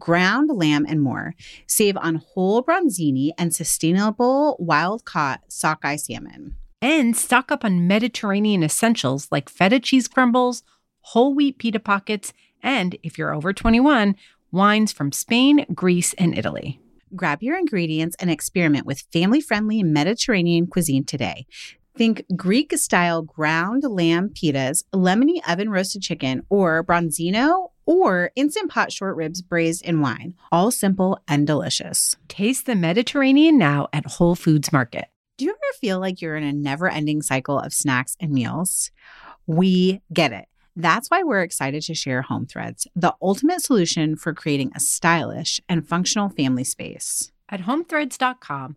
ground lamb, and more. Save on whole bronzini and sustainable wild caught sockeye salmon. And stock up on Mediterranean essentials like feta cheese crumbles, whole wheat pita pockets, and if you're over 21, wines from Spain, Greece, and Italy. Grab your ingredients and experiment with family friendly Mediterranean cuisine today. Think Greek style ground lamb pitas, lemony oven roasted chicken, or bronzino or instant pot short ribs braised in wine. All simple and delicious. Taste the Mediterranean now at Whole Foods Market. Do you ever feel like you're in a never ending cycle of snacks and meals? We get it. That's why we're excited to share Home Threads, the ultimate solution for creating a stylish and functional family space. At homethreads.com,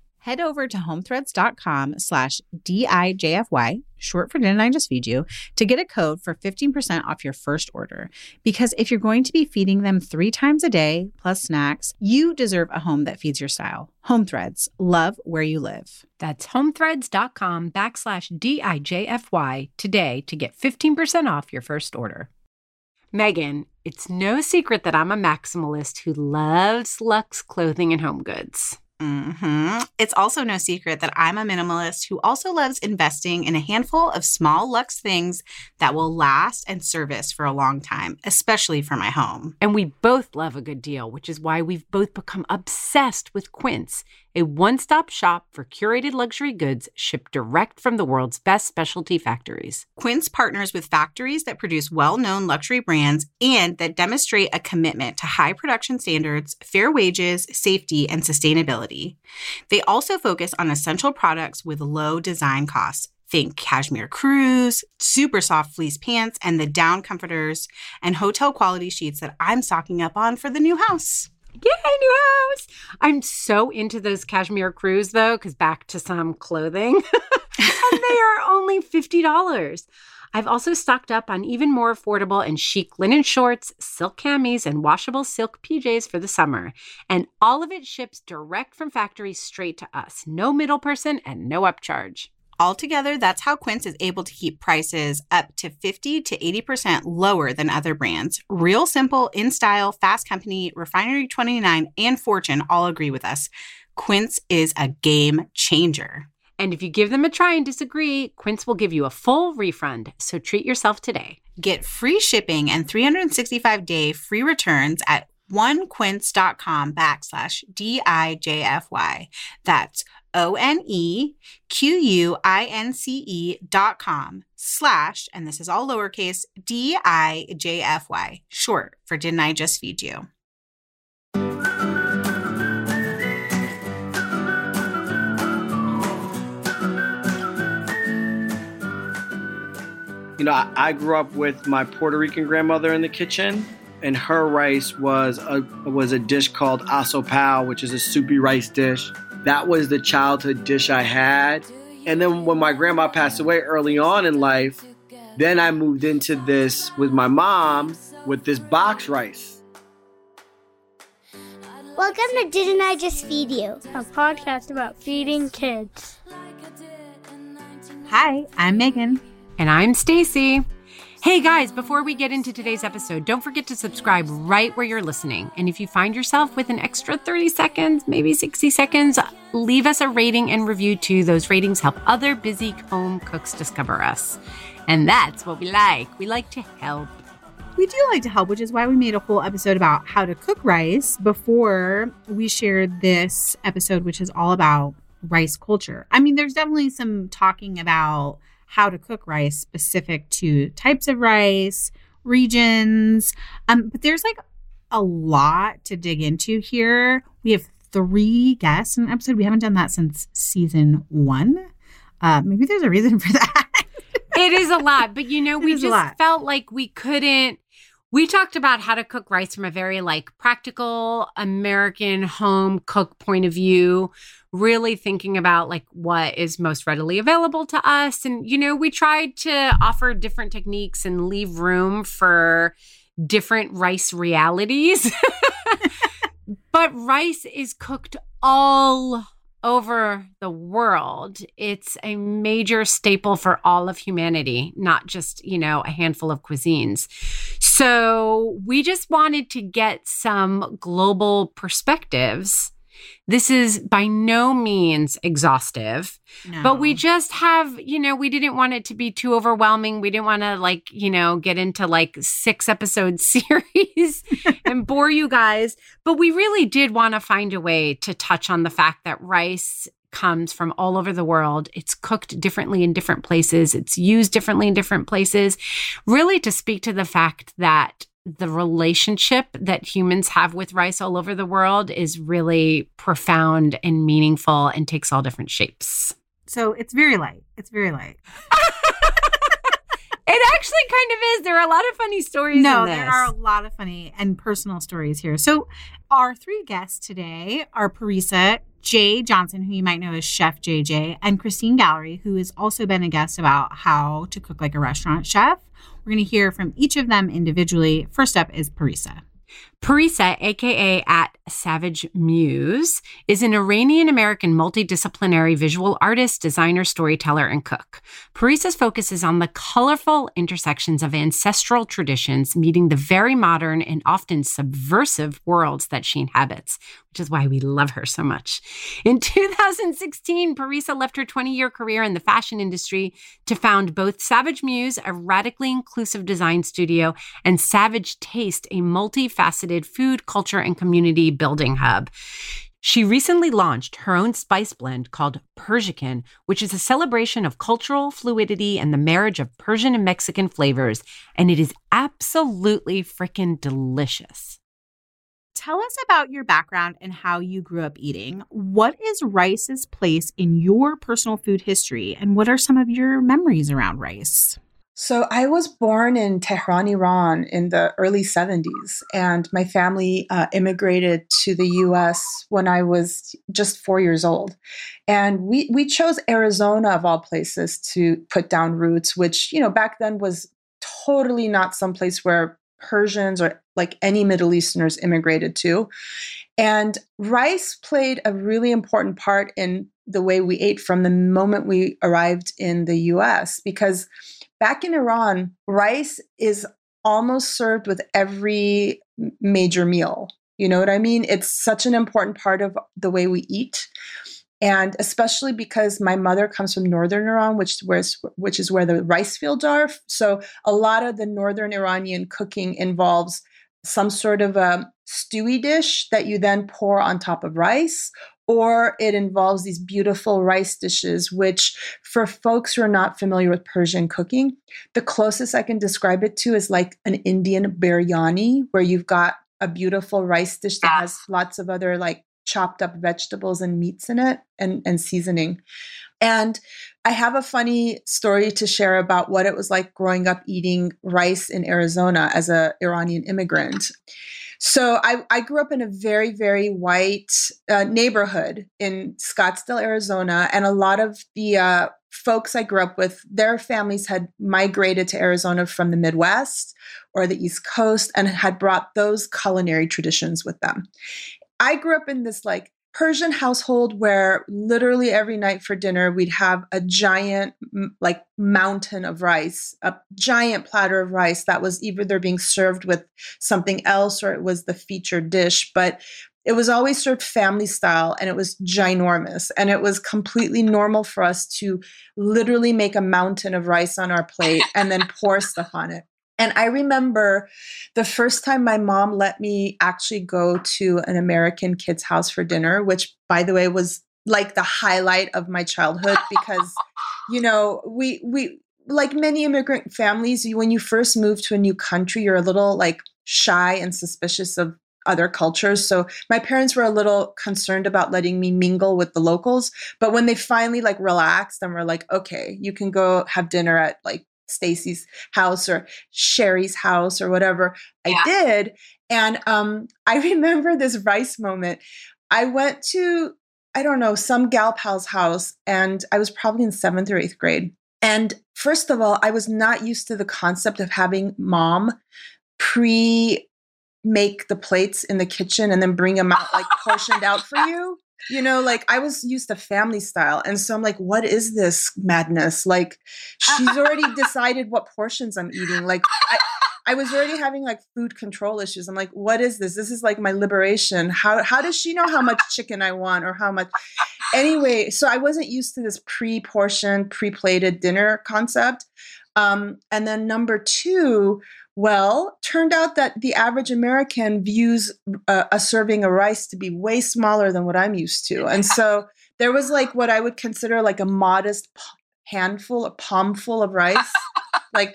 head over to homethreads.com slash DIJFY, short for Didn't I Just Feed You, to get a code for 15% off your first order. Because if you're going to be feeding them three times a day plus snacks, you deserve a home that feeds your style. Home Threads, love where you live. That's homethreads.com backslash DIJFY today to get 15% off your first order. Megan, it's no secret that I'm a maximalist who loves luxe clothing and home goods. Mm-hmm. It's also no secret that I'm a minimalist who also loves investing in a handful of small luxe things that will last and service for a long time, especially for my home. And we both love a good deal, which is why we've both become obsessed with Quince a one stop shop for curated luxury goods shipped direct from the world's best specialty factories. Quince partners with factories that produce well known luxury brands and that demonstrate a commitment to high production standards, fair wages, safety, and sustainability. They also focus on essential products with low design costs. Think cashmere crews, super soft fleece pants, and the down comforters and hotel quality sheets that I'm stocking up on for the new house. Yay, new house. I'm so into those cashmere crews though, because back to some clothing. and they are only $50. I've also stocked up on even more affordable and chic linen shorts, silk camis, and washable silk PJs for the summer. And all of it ships direct from factory straight to us. No middle person and no upcharge. Altogether, that's how Quince is able to keep prices up to 50 to 80% lower than other brands. Real simple, in style, fast company, Refinery 29, and Fortune all agree with us. Quince is a game changer. And if you give them a try and disagree, Quince will give you a full refund. So treat yourself today. Get free shipping and 365 day free returns at onequince.com backslash D-I-J-F-Y. That's O N E Q U I N C E dot com slash, and this is all lowercase, D I J F Y, short for Didn't I Just Feed You? You know, I, I grew up with my Puerto Rican grandmother in the kitchen and her rice was a was a dish called asopao, which is a soupy rice dish that was the childhood dish I had. And then when my grandma passed away early on in life, then I moved into this with my mom with this box rice. Welcome to Didn't I Just Feed You? A podcast about feeding kids. Hi, I'm Megan. And I'm Stacy. Hey guys, before we get into today's episode, don't forget to subscribe right where you're listening. And if you find yourself with an extra 30 seconds, maybe 60 seconds, leave us a rating and review too. Those ratings help other busy home cooks discover us. And that's what we like. We like to help. We do like to help, which is why we made a whole episode about how to cook rice before we shared this episode, which is all about rice culture. I mean, there's definitely some talking about how to cook rice specific to types of rice, regions. Um, but there's like a lot to dig into here. We have three guests in an episode. We haven't done that since season one. Uh, maybe there's a reason for that. it is a lot, but you know, we just felt like we couldn't. We talked about how to cook rice from a very like practical American home cook point of view, really thinking about like what is most readily available to us. And, you know, we tried to offer different techniques and leave room for different rice realities. but rice is cooked all over the world. It's a major staple for all of humanity, not just, you know, a handful of cuisines. So we just wanted to get some global perspectives this is by no means exhaustive, no. but we just have, you know, we didn't want it to be too overwhelming. We didn't want to, like, you know, get into like six episode series and bore you guys. But we really did want to find a way to touch on the fact that rice comes from all over the world. It's cooked differently in different places, it's used differently in different places, really to speak to the fact that the relationship that humans have with rice all over the world is really profound and meaningful and takes all different shapes. So it's very light. It's very light. it actually kind of is. There are a lot of funny stories. No, there are a lot of funny and personal stories here. So our three guests today are Parisa Jay Johnson, who you might know as Chef JJ, and Christine Gallary, who has also been a guest about how to cook like a restaurant chef. We're going to hear from each of them individually. First up is Parisa. Parisa, aka at Savage Muse, is an Iranian American multidisciplinary visual artist, designer, storyteller, and cook. Parisa's focus is on the colorful intersections of ancestral traditions meeting the very modern and often subversive worlds that she inhabits, which is why we love her so much. In 2016, Parisa left her 20 year career in the fashion industry to found both Savage Muse, a radically inclusive design studio, and Savage Taste, a multifaceted food, culture, and community building hub. She recently launched her own spice blend called Persiacan, which is a celebration of cultural fluidity and the marriage of Persian and Mexican flavors, and it is absolutely freaking delicious. Tell us about your background and how you grew up eating. What is rice's place in your personal food history, and what are some of your memories around rice? So I was born in Tehran, Iran in the early 70s, and my family uh, immigrated to the US when I was just four years old. And we, we chose Arizona, of all places, to put down roots, which, you know, back then was totally not someplace where Persians or like any Middle Easterners immigrated to. And rice played a really important part in the way we ate from the moment we arrived in the US because back in Iran, rice is almost served with every major meal. You know what I mean? It's such an important part of the way we eat and especially because my mother comes from northern Iran, which where's which is where the rice fields are. So a lot of the northern Iranian cooking involves some sort of a stewy dish that you then pour on top of rice, or it involves these beautiful rice dishes, which for folks who are not familiar with Persian cooking, the closest I can describe it to is like an Indian biryani, where you've got a beautiful rice dish that has lots of other like chopped up vegetables and meats in it and, and seasoning. And I have a funny story to share about what it was like growing up eating rice in Arizona as an Iranian immigrant. So I, I, grew up in a very, very white uh, neighborhood in Scottsdale, Arizona, and a lot of the uh, folks I grew up with, their families had migrated to Arizona from the Midwest or the East Coast and had brought those culinary traditions with them. I grew up in this like Persian household where literally every night for dinner we'd have a giant like mountain of rice, a giant platter of rice that was either being served with something else or it was the featured dish, but it was always served family style and it was ginormous and it was completely normal for us to literally make a mountain of rice on our plate and then pour stuff on it. And I remember the first time my mom let me actually go to an American kid's house for dinner, which, by the way, was like the highlight of my childhood because, you know, we, we, like many immigrant families, when you first move to a new country, you're a little like shy and suspicious of other cultures. So my parents were a little concerned about letting me mingle with the locals. But when they finally like relaxed and were like, okay, you can go have dinner at like Stacy's house or Sherry's house or whatever, yeah. I did. And um, I remember this rice moment. I went to, I don't know, some gal pal's house, and I was probably in seventh or eighth grade. And first of all, I was not used to the concept of having mom pre make the plates in the kitchen and then bring them out like portioned out for you. You know, like I was used to family style. And so I'm like, what is this madness? Like, she's already decided what portions I'm eating. Like, I, I was already having like food control issues. I'm like, what is this? This is like my liberation. How how does she know how much chicken I want or how much? Anyway, so I wasn't used to this pre-portioned, pre-plated dinner concept. Um, and then number two, well, turned out that the average American views a, a serving of rice to be way smaller than what I'm used to. And so there was like what I would consider like a modest handful, a palmful of rice. like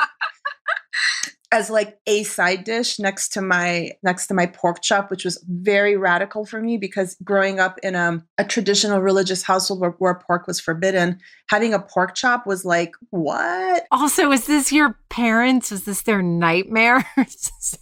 as like a side dish next to my next to my pork chop which was very radical for me because growing up in a, a traditional religious household where, where, pork was forbidden having a pork chop was like what? Also is this your parents? Was this their nightmare?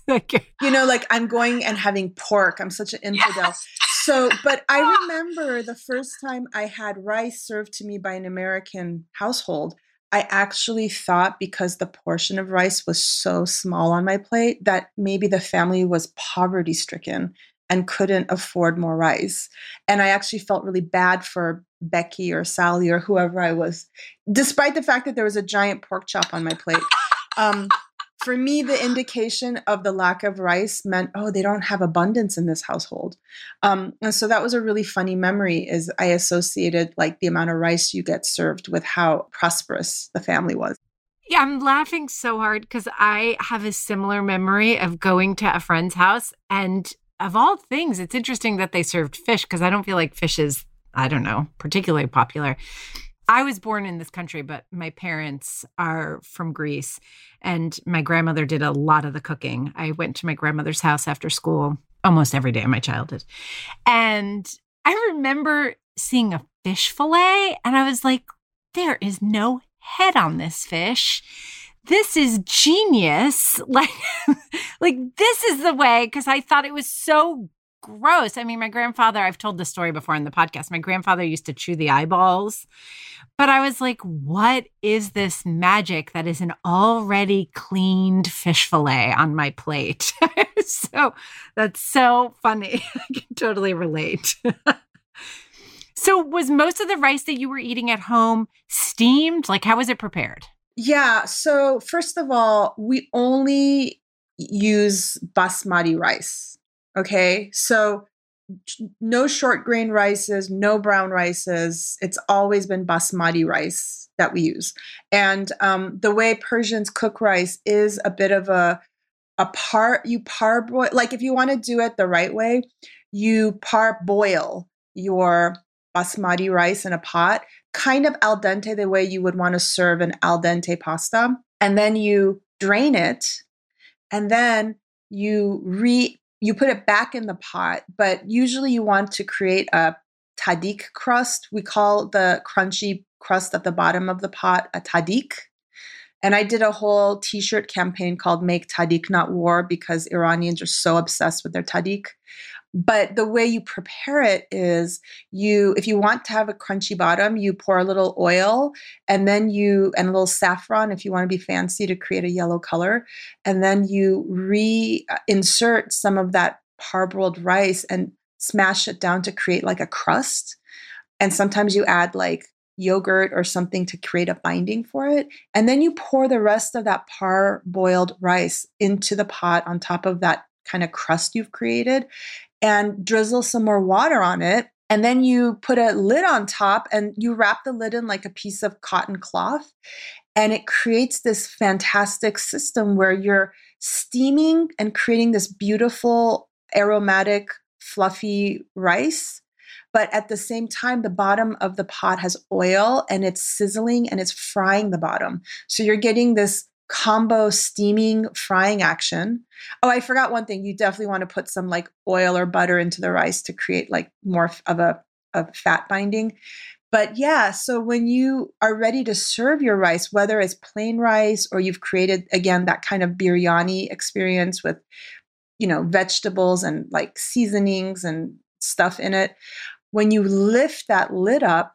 You know like i'm going and having pork. I'm such an infidel. Yes. so but i remember the first time i had rice served to me by an american household I actually thought because the portion of rice was so small on my plate that maybe the family was poverty stricken and couldn't afford more rice. And I actually felt really bad for Becky or Sally or whoever I was, despite the fact that there was a giant pork chop on my plate. Um, for me, the indication of the lack of rice meant, oh, they don't have abundance in this household. Um, and so that was a really funny memory is I associated like the amount of rice you get served with how prosperous the family was. Yeah, I'm laughing so hard because I have a similar memory of going to a friend's house. And of all things, it's interesting that they served fish because I don't feel like fish is, I don't know, particularly popular. I was born in this country, but my parents are from Greece, and my grandmother did a lot of the cooking. I went to my grandmother's house after school almost every day of my childhood. And I remember seeing a fish fillet, and I was like, there is no head on this fish. This is genius. Like, like this is the way, because I thought it was so gross. I mean, my grandfather, I've told this story before in the podcast. My grandfather used to chew the eyeballs, but I was like, what is this magic that is an already cleaned fish fillet on my plate? so that's so funny. I can totally relate. so, was most of the rice that you were eating at home steamed? Like, how was it prepared? Yeah. So, first of all, we only use basmati rice. Okay. So no short grain rices, no brown rices. It's always been basmati rice that we use. And um, the way Persians cook rice is a bit of a a part you parboil like if you want to do it the right way, you parboil your basmati rice in a pot, kind of al dente the way you would want to serve an al dente pasta, and then you drain it and then you re you put it back in the pot, but usually you want to create a tahdig crust. We call the crunchy crust at the bottom of the pot a tahdig. And I did a whole t shirt campaign called Make Tahdig Not War because Iranians are so obsessed with their tahdig. But the way you prepare it is you, if you want to have a crunchy bottom, you pour a little oil and then you, and a little saffron if you want to be fancy to create a yellow color. And then you reinsert some of that parboiled rice and smash it down to create like a crust. And sometimes you add like yogurt or something to create a binding for it. And then you pour the rest of that parboiled rice into the pot on top of that kind of crust you've created and drizzle some more water on it. And then you put a lid on top and you wrap the lid in like a piece of cotton cloth. And it creates this fantastic system where you're steaming and creating this beautiful, aromatic, fluffy rice. But at the same time, the bottom of the pot has oil and it's sizzling and it's frying the bottom. So you're getting this combo steaming frying action. Oh, I forgot one thing. You definitely want to put some like oil or butter into the rice to create like more of a, a fat binding. But yeah, so when you are ready to serve your rice, whether it's plain rice or you've created again that kind of biryani experience with, you know, vegetables and like seasonings and stuff in it, when you lift that lid up,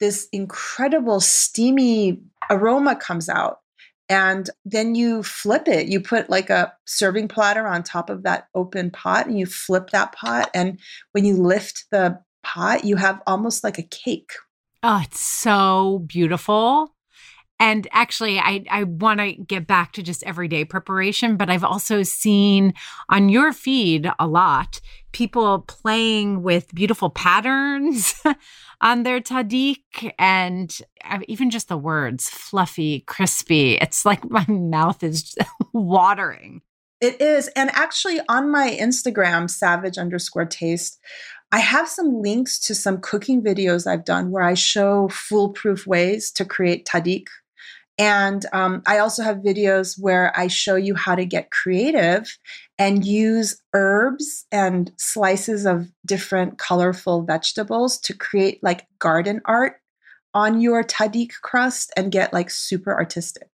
this incredible steamy aroma comes out. And then you flip it. You put like a serving platter on top of that open pot and you flip that pot. And when you lift the pot, you have almost like a cake. Oh, it's so beautiful. And actually, I, I want to get back to just everyday preparation, but I've also seen on your feed a lot people playing with beautiful patterns on their tahdig and uh, even just the words fluffy, crispy. It's like my mouth is watering. It is. And actually, on my Instagram, savage underscore taste, I have some links to some cooking videos I've done where I show foolproof ways to create tahdig. And um, I also have videos where I show you how to get creative and use herbs and slices of different colorful vegetables to create like garden art on your tahdig crust and get like super artistic.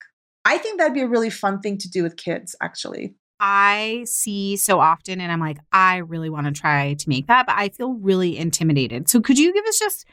I think that'd be a really fun thing to do with kids, actually. I see so often, and I'm like, I really want to try to make that, but I feel really intimidated. So, could you give us just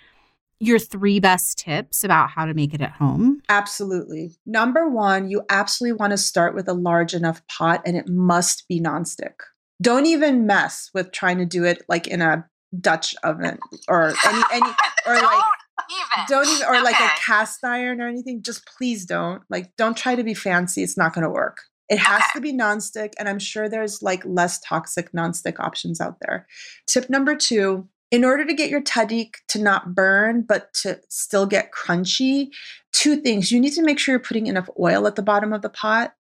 your three best tips about how to make it at home? Absolutely. Number one, you absolutely want to start with a large enough pot and it must be nonstick. Don't even mess with trying to do it like in a Dutch oven or any any or like even. don't even or okay. like a cast iron or anything. Just please don't. Like don't try to be fancy. It's not going to work. It has okay. to be nonstick and I'm sure there's like less toxic nonstick options out there. Tip number 2, in order to get your tahdig to not burn but to still get crunchy two things. You need to make sure you're putting enough oil at the bottom of the pot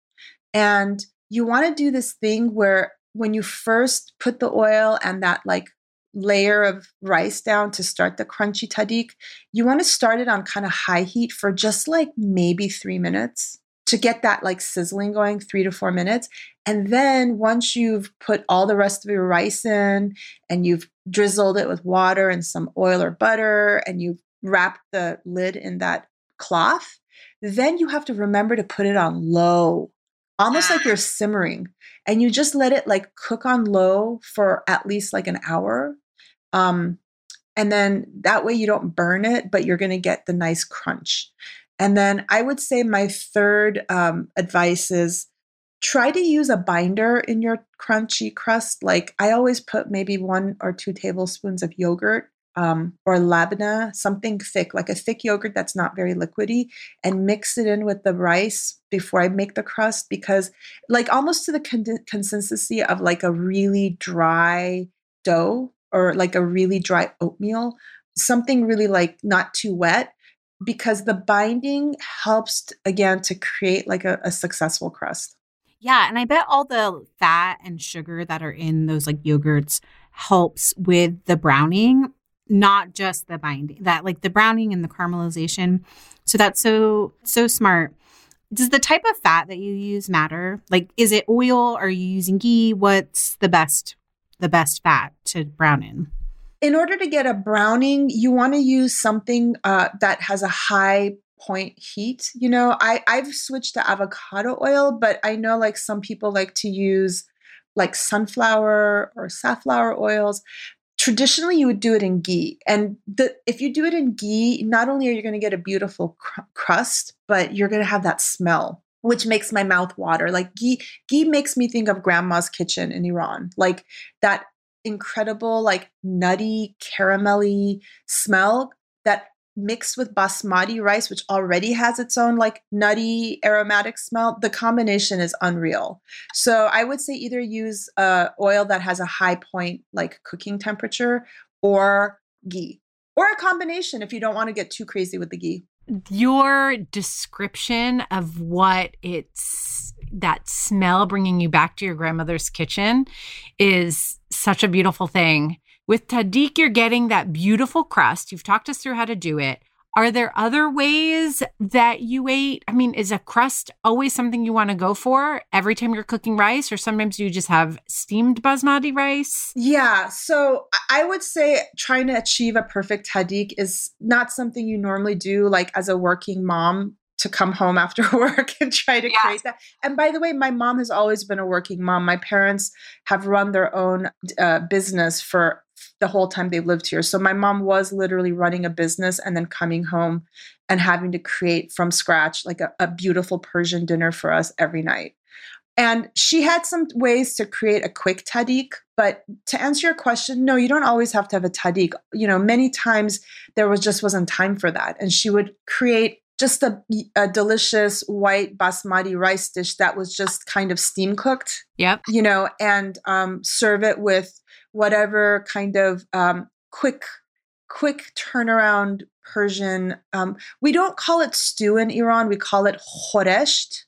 and you want to do this thing where when you first put the oil and that like layer of rice down to start the crunchy tahdig you want to start it on kind of high heat for just like maybe three minutes to get that like sizzling going three to four minutes. And then once you've put all the rest of your rice in and you've drizzled it with water and some oil or butter and you've wrapped the lid in that cloth, then you have to remember to put it on low, almost like you're simmering. And you just let it like cook on low for at least like an hour. Um, and then that way you don't burn it, but you're going to get the nice crunch. And then I would say my third um, advice is try to use a binder in your crunchy crust. Like I always put maybe one or two tablespoons of yogurt um, or labna, something thick, like a thick yogurt that's not very liquidy, and mix it in with the rice before I make the crust because, like, almost to the con- consistency of like a really dry dough or like a really dry oatmeal, something really like not too wet because the binding helps again to create like a, a, successful crust. Yeah, and I bet all the fat and sugar that are in those like yogurts helps with the browning, not just the binding. That like the browning and the caramelization. So that's so so smart. Does the type of fat that you use matter? Like is it oil? Are you using ghee? What's the best the best fat to brown in? In order to get a browning, you want to use something uh, that has a high point heat. You know, I I've switched to avocado oil, but I know like some people like to use like sunflower or safflower oils. Traditionally, you would do it in ghee, and the if you do it in ghee, not only are you going to get a beautiful cr- crust, but you're going to have that smell which makes my mouth water. Like ghee, ghee makes me think of grandma's kitchen in Iran. Like that incredible, like nutty, caramelly smell that mixed with basmati rice, which already has its own like nutty aromatic smell, the combination is unreal. So I would say either use uh, oil that has a high point like cooking temperature or ghee, or a combination if you don't want to get too crazy with the ghee. Your description of what it's that smell bringing you back to your grandmother's kitchen is such a beautiful thing. With tahdig, you're getting that beautiful crust. You've talked us through how to do it. Are there other ways that you ate? I mean, is a crust always something you want to go for every time you're cooking rice, or sometimes you just have steamed basmati rice? Yeah. So I would say trying to achieve a perfect tahdig is not something you normally do, like as a working mom to come home after work and try to create that. And by the way, my mom has always been a working mom. My parents have run their own uh, business for the whole time they've lived here. So my mom was literally running a business and then coming home and having to create from scratch like a, a beautiful Persian dinner for us every night. And she had some ways to create a quick tahdig. But to answer your question, no, you don't always have to have a tahdig. You know, many times there was just wasn't time for that. And she would create just a, a, delicious white basmati rice dish that was just kind of steam cooked. Yep. You know, and um, serve it with whatever kind of um, quick quick turnaround Persian. Um, we don't call it stew in Iran. We call it khoresht.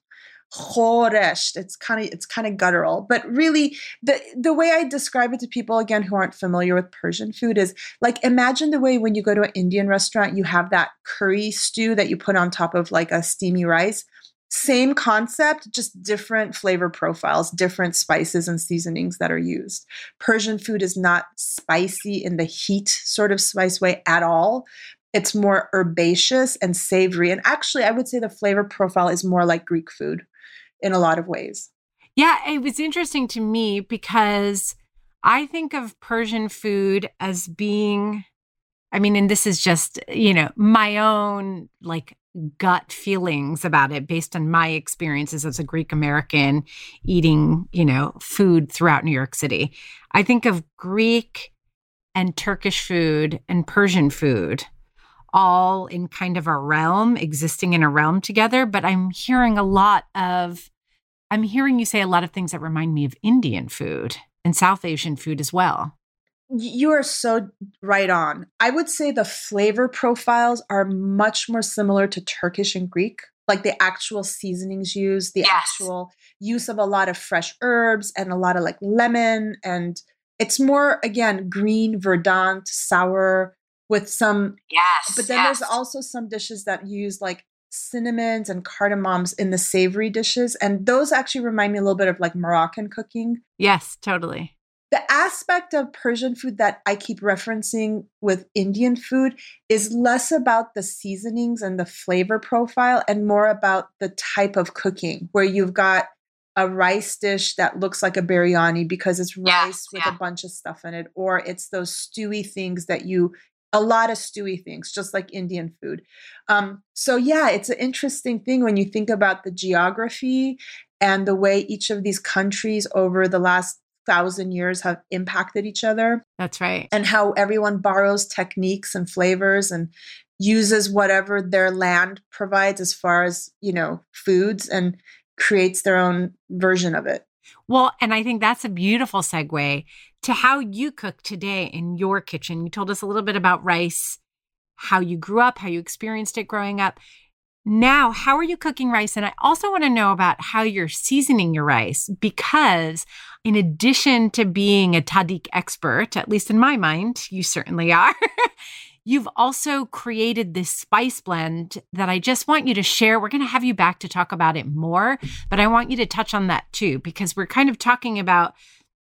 Khoresht. It's kind of it's kind of guttural, but really the the way I describe it to people again who aren't familiar with Persian food is like imagine the way when you go to an Indian restaurant you have that curry stew that you put on top of like a steamy rice. Same concept, just different flavor profiles, different spices and seasonings that are used. Persian food is not spicy in the heat sort of spice way at all. It's more herbaceous and savory. And actually, I would say the flavor profile is more like Greek food in a lot of ways. Yeah, it was interesting to me because I think of Persian food as being, I mean, and this is just, you know, my own like gut feelings about it based on my experiences as a Greek American eating, you know, food throughout New York City. I think of Greek and Turkish food and Persian food all in kind of a realm, existing in a realm together. But I'm hearing a lot of, I'm hearing you say a lot of things that remind me of Indian food and South Asian food as well. You are so right on. I would say the flavor profiles are much more similar to Turkish and Greek, like the actual seasonings used, the yes. actual use of a lot of fresh herbs and a lot of like lemon. And it's more, again, green, verdant, sour with some. Yes. But then yes. there's also some dishes that use like cinnamons and cardamoms in the savory dishes. And those actually remind me a little bit of like Moroccan cooking. Yes, totally the aspect of Persian food that I keep referencing with Indian food is less about the seasonings and the flavor profile and more about the type of cooking, where you've got a rice dish that looks like a biryani because it's rice with yeah. a bunch of stuff in it, or it's those stewy things that you a lot of stewy things, just like Indian food. Um, so, yeah, it's an interesting thing when you think about the geography and the way each of these countries over the last thousand years have impacted each other. That's right. And how everyone borrows techniques and flavors and uses whatever their land provides as far as, you know, foods and creates their own version of it. Well, and I think that's a beautiful segue to how you cook today in your kitchen. You told us a little bit about rice, how you grew up, how you experienced it growing up. Now, how are you cooking rice? And I also want to know about how you're seasoning your rice because, in addition to being a tahdig expert, at least in my mind, you certainly are. You've also created this spice blend that I just want you to share. We're going to have you back to talk about it more, but I want you to touch on that too, because we're kind of talking about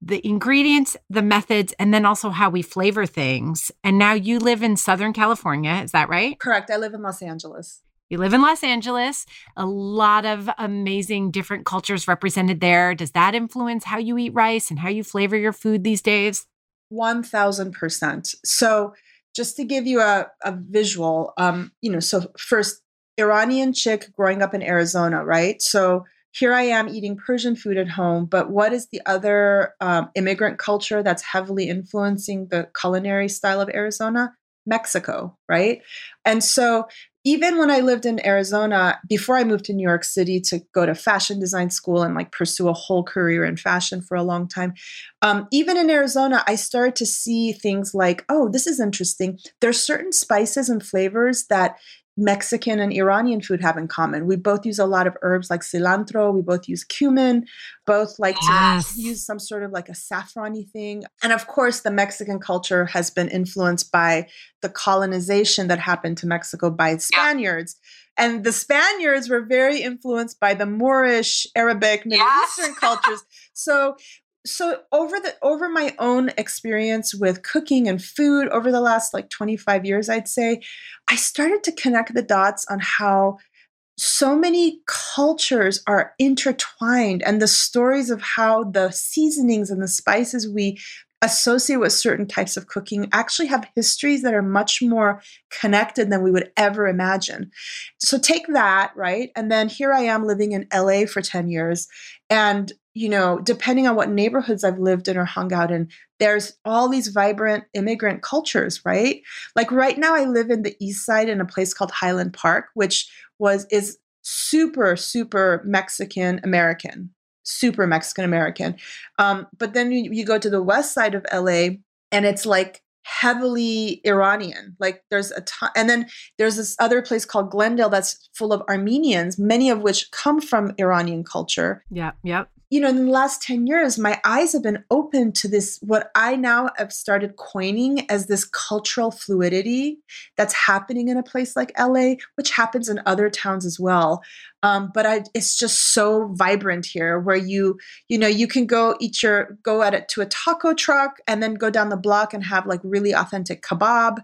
the ingredients, the methods, and then also how we flavor things. And now you live in Southern California. Is that right? Correct. I live in Los Angeles. You live in Los Angeles, a lot of amazing different cultures represented there. Does that influence how you eat rice and how you flavor your food these days? 1000%. So, just to give you a, a visual, um, you know, so first, Iranian chick growing up in Arizona, right? So, here I am eating Persian food at home, but what is the other um, immigrant culture that's heavily influencing the culinary style of Arizona? Mexico, right? And so even when I lived in Arizona, before I moved to New York City to go to fashion design school and like pursue a whole career in fashion for a long time, um, even in Arizona, I started to see things like, oh, this is interesting. There's certain spices and flavors that Mexican and Iranian food have in common. We both use a lot of herbs like cilantro. We both use cumin. Both like Yes. to use some sort of like a saffrony thing. And of course, the Mexican culture has been influenced by the colonization that happened to Mexico by Spaniards. And the Spaniards were very influenced by the Moorish, Arabic, Middle Yes. Eastern cultures. So so over the over my own experience with cooking and food over the last like 25 years I'd say I started to connect the dots on how so many cultures are intertwined and the stories of how the seasonings and the spices we associate with certain types of cooking actually have histories that are much more connected than we would ever imagine. So take that, right? And then here I am living in LA for 10 years and you know, depending on what neighborhoods I've lived in or hung out in, there's all these vibrant immigrant cultures, right? Like right now I live in the east side in a place called Highland Park, which was is super super Mexican American, super Mexican American. Um, but then you, you go to the west side of LA and it's like heavily Iranian. Like there's a ton, and then there's this other place called Glendale that's full of Armenians, many of which come from Iranian culture Yep. Yep. You know, in the last 10 years, my eyes have been open to this, what I now have started coining as this cultural fluidity that's happening in a place like LA, which happens in other towns as well. Um, but I, it's just so vibrant here where you, you know, you can go eat your, go at it to a taco truck and then go down the block and have like really authentic kebab.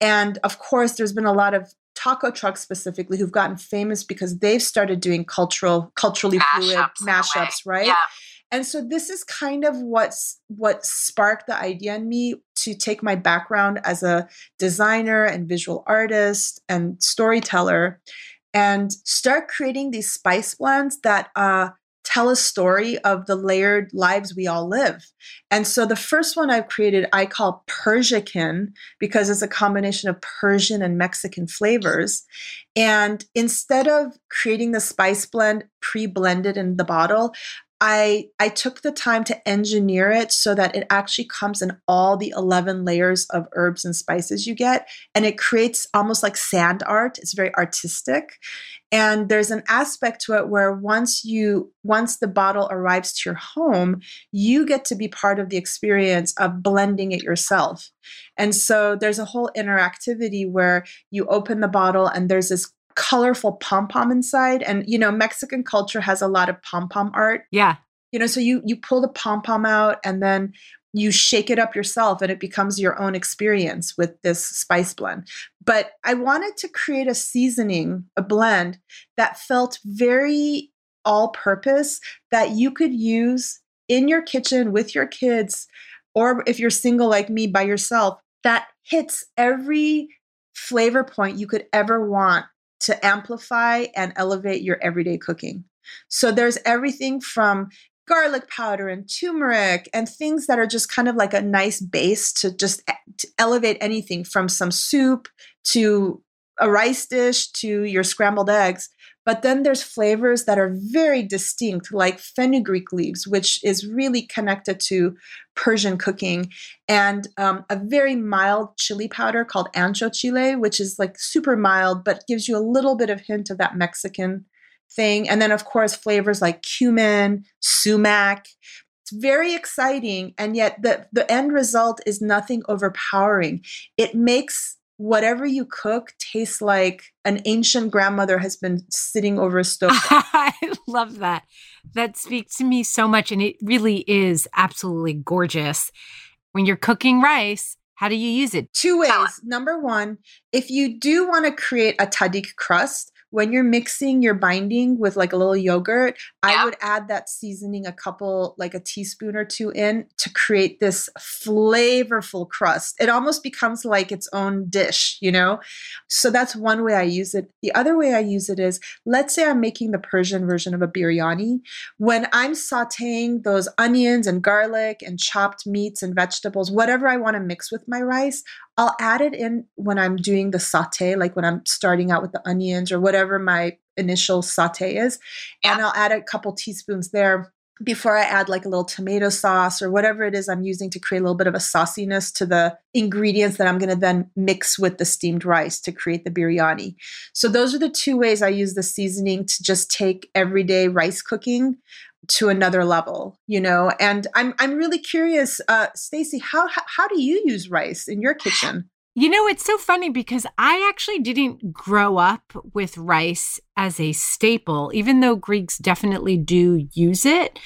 And of course, there's been a lot of taco trucks specifically who've gotten famous because they've started doing cultural culturally fluid Mashups in a way. mashups right Yeah. and so this is kind of what's what sparked the idea in me to take my background as a designer and visual artist and storyteller and start creating these spice blends that uh, tell a story of the layered lives we all live. And so the first one I've created, I call Persiacan because it's a combination of Persian and Mexican flavors. And instead of creating the spice blend pre-blended in the bottle, I I took the time to engineer it so that it actually comes in all the 11 layers of herbs and spices you get and it creates almost like sand art. It's very artistic. And there's an aspect to it where once you once the bottle arrives to your home, you get to be part of the experience of blending it yourself. And so there's a whole interactivity where you open the bottle and there's this colorful pom pom inside. And you know, Mexican culture has a lot of pom pom art. Yeah. You know, so you you pull the pom pom out and then you shake it up yourself and it becomes your own experience with this spice blend. But I wanted to create a seasoning, a blend that felt very all purpose that you could use in your kitchen with your kids, or if you're single like me by yourself, that hits every flavor point you could ever want to amplify and elevate your everyday cooking. So there's everything from garlic powder and turmeric and things that are just kind of like a nice base to just to elevate anything from some soup to a rice dish to your scrambled eggs. But then there's flavors that are very distinct, like fenugreek leaves, which is really connected to Persian cooking, and um, a very mild chili powder called ancho chile, which is like super mild, but gives you a little bit of hint of that Mexican thing. And then, of course, flavors like cumin, sumac. It's very exciting, and yet the, the end result is nothing overpowering. It makes whatever you cook tastes like an ancient grandmother has been sitting over a stove. I love that. That speaks to me so much. And it really is absolutely gorgeous. When you're cooking rice, how do you use it? Two ways. Number one, if you do want to create a tahdig crust, when you're mixing your binding with like a little yogurt, I would add that seasoning a couple, like a teaspoon or two in to create this flavorful crust. It almost becomes like its own dish, you know? So that's one way I use it. The other way I use it is let's say I'm making the Persian version of a biryani. When I'm sauteing those onions and garlic and chopped meats and vegetables, whatever I want to mix with my rice, I'll add it in when I'm doing the saute, like when I'm starting out with the onions or whatever my initial saute is. And I'll add a couple teaspoons there. before I add like a little tomato sauce or whatever it is I'm using to create a little bit of a sauciness to the ingredients that I'm going to then mix with the steamed rice to create the biryani. So those are the two ways I use the seasoning to just take everyday rice cooking to another level, you know. And I'm I'm really curious, uh, Stacy, how how do you use rice in your kitchen? You know, it's so funny because I actually didn't grow up with rice as a staple, even though Greeks definitely do use it.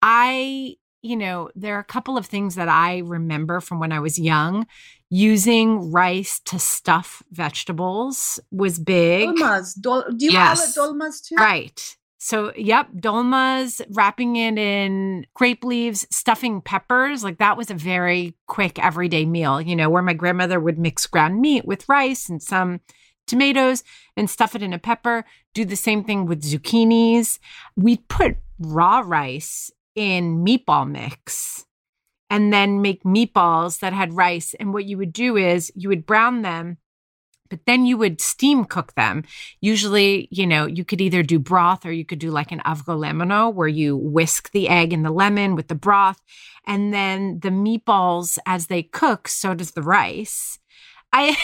I, you know, there are a couple of things that I remember from when I was young. Using rice to stuff vegetables was big. Dolmas. Dol- do you yes. call it dolmas too? Right. So, yep, dolmas, wrapping it in grape leaves, stuffing peppers. Like that was a very quick everyday meal, you know, where my grandmother would mix ground meat with rice and some tomatoes and stuff it in a pepper. Do the same thing with zucchinis. We'd put raw rice in meatball mix and then make meatballs that had rice. And what you would do is you would brown them but then you would steam cook them. Usually, you know, you could either do broth or you could do like an avgolemono where you whisk the egg and the lemon with the broth. And then the meatballs, as they cook, so does the rice. I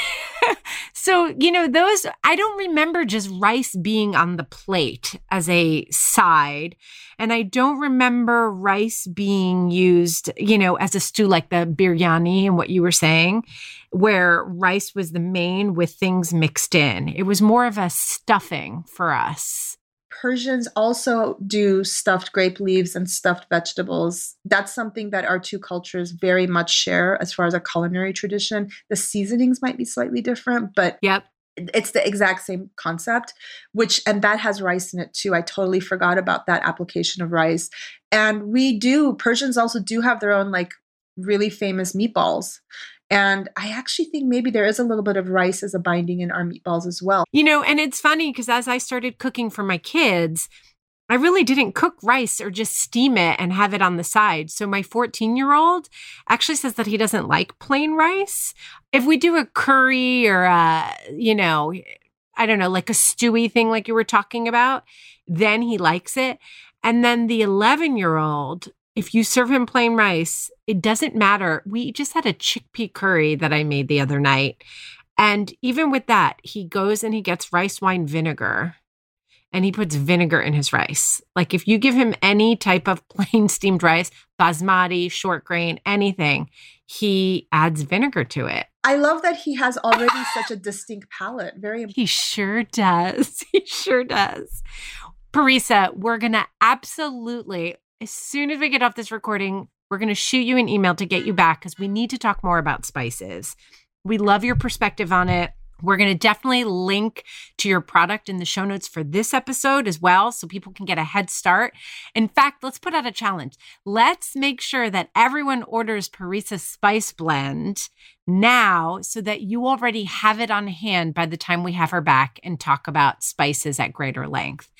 so you know those I don't remember just rice being on the plate as a side and I don't remember rice being used you know as a stew like the biryani and what you were saying where rice was the main with things mixed in. It was more of a stuffing for us Persians also do stuffed grape leaves and stuffed vegetables. That's something that our two cultures very much share as far as a culinary tradition. The seasonings might be slightly different, but yep. It's the exact same concept, which, and that has rice in it too. I totally forgot about that application of rice. And we do, Persians also do have their own like really famous meatballs. And I actually think maybe there is a little bit of rice as a binding in our meatballs as well. You know, and it's funny because as I started cooking for my kids, I really didn't cook rice or just steam it and have it on the side. So my 14 year old actually says that he doesn't like plain rice. If we do a curry or a, you know, I don't know, like a stewy thing like you were talking about, then he likes it. And then the 11 year old if you serve him plain rice, it doesn't matter. We just had a chickpea curry that I made the other night. And even with that, he goes and he gets rice wine vinegar and he puts vinegar in his rice. Like if you give him any type of plain steamed rice, basmati, short grain, anything, he adds vinegar to it. I love that he has already such a distinct palate. Very important. He sure does. He sure does. Parisa, we're going to absolutely as soon as we get off this recording, we're going to shoot you an email to get you back because we need to talk more about spices. We love your perspective on it. We're going to definitely link to your product in the show notes for this episode as well so people can get a head start. In fact, let's put out a challenge. Let's make sure that everyone orders Parisa's spice blend now so that you already have it on hand by the time we have her back and talk about spices at greater length.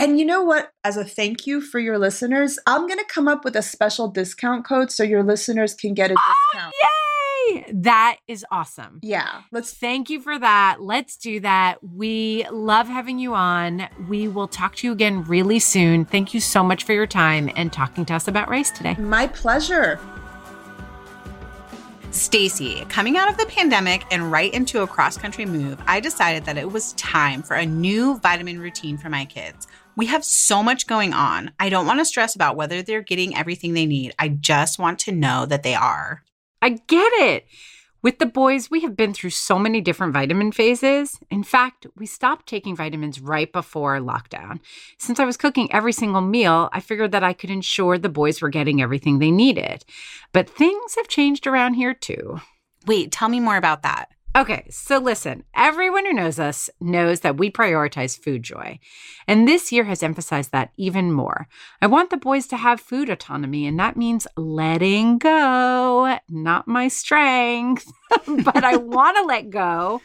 And you know what? As a thank you for your listeners, I'm going to come up with a special discount code so your listeners can get a oh, discount. Yay! That is awesome. Yeah. Let's thank you for that. Let's do that. We love having you on. We will talk to you again really soon. Thank you so much for your time and talking to us about race today. My pleasure. Stacy, coming out of the pandemic and right into a cross country move, I decided that it was time for a new vitamin routine for my kids. We have so much going on. I don't want to stress about whether they're getting everything they need. I just want to know that they are. I get it. With the boys, we have been through so many different vitamin phases. In fact, we stopped taking vitamins right before lockdown. Since I was cooking every single meal, I figured that I could ensure the boys were getting everything they needed. But things have changed around here too. Wait, tell me more about that. Okay, so listen, everyone who knows us knows that we prioritize food joy. And this year has emphasized that even more. I want the boys to have food autonomy, and that means letting go, not my strength, but I want to let go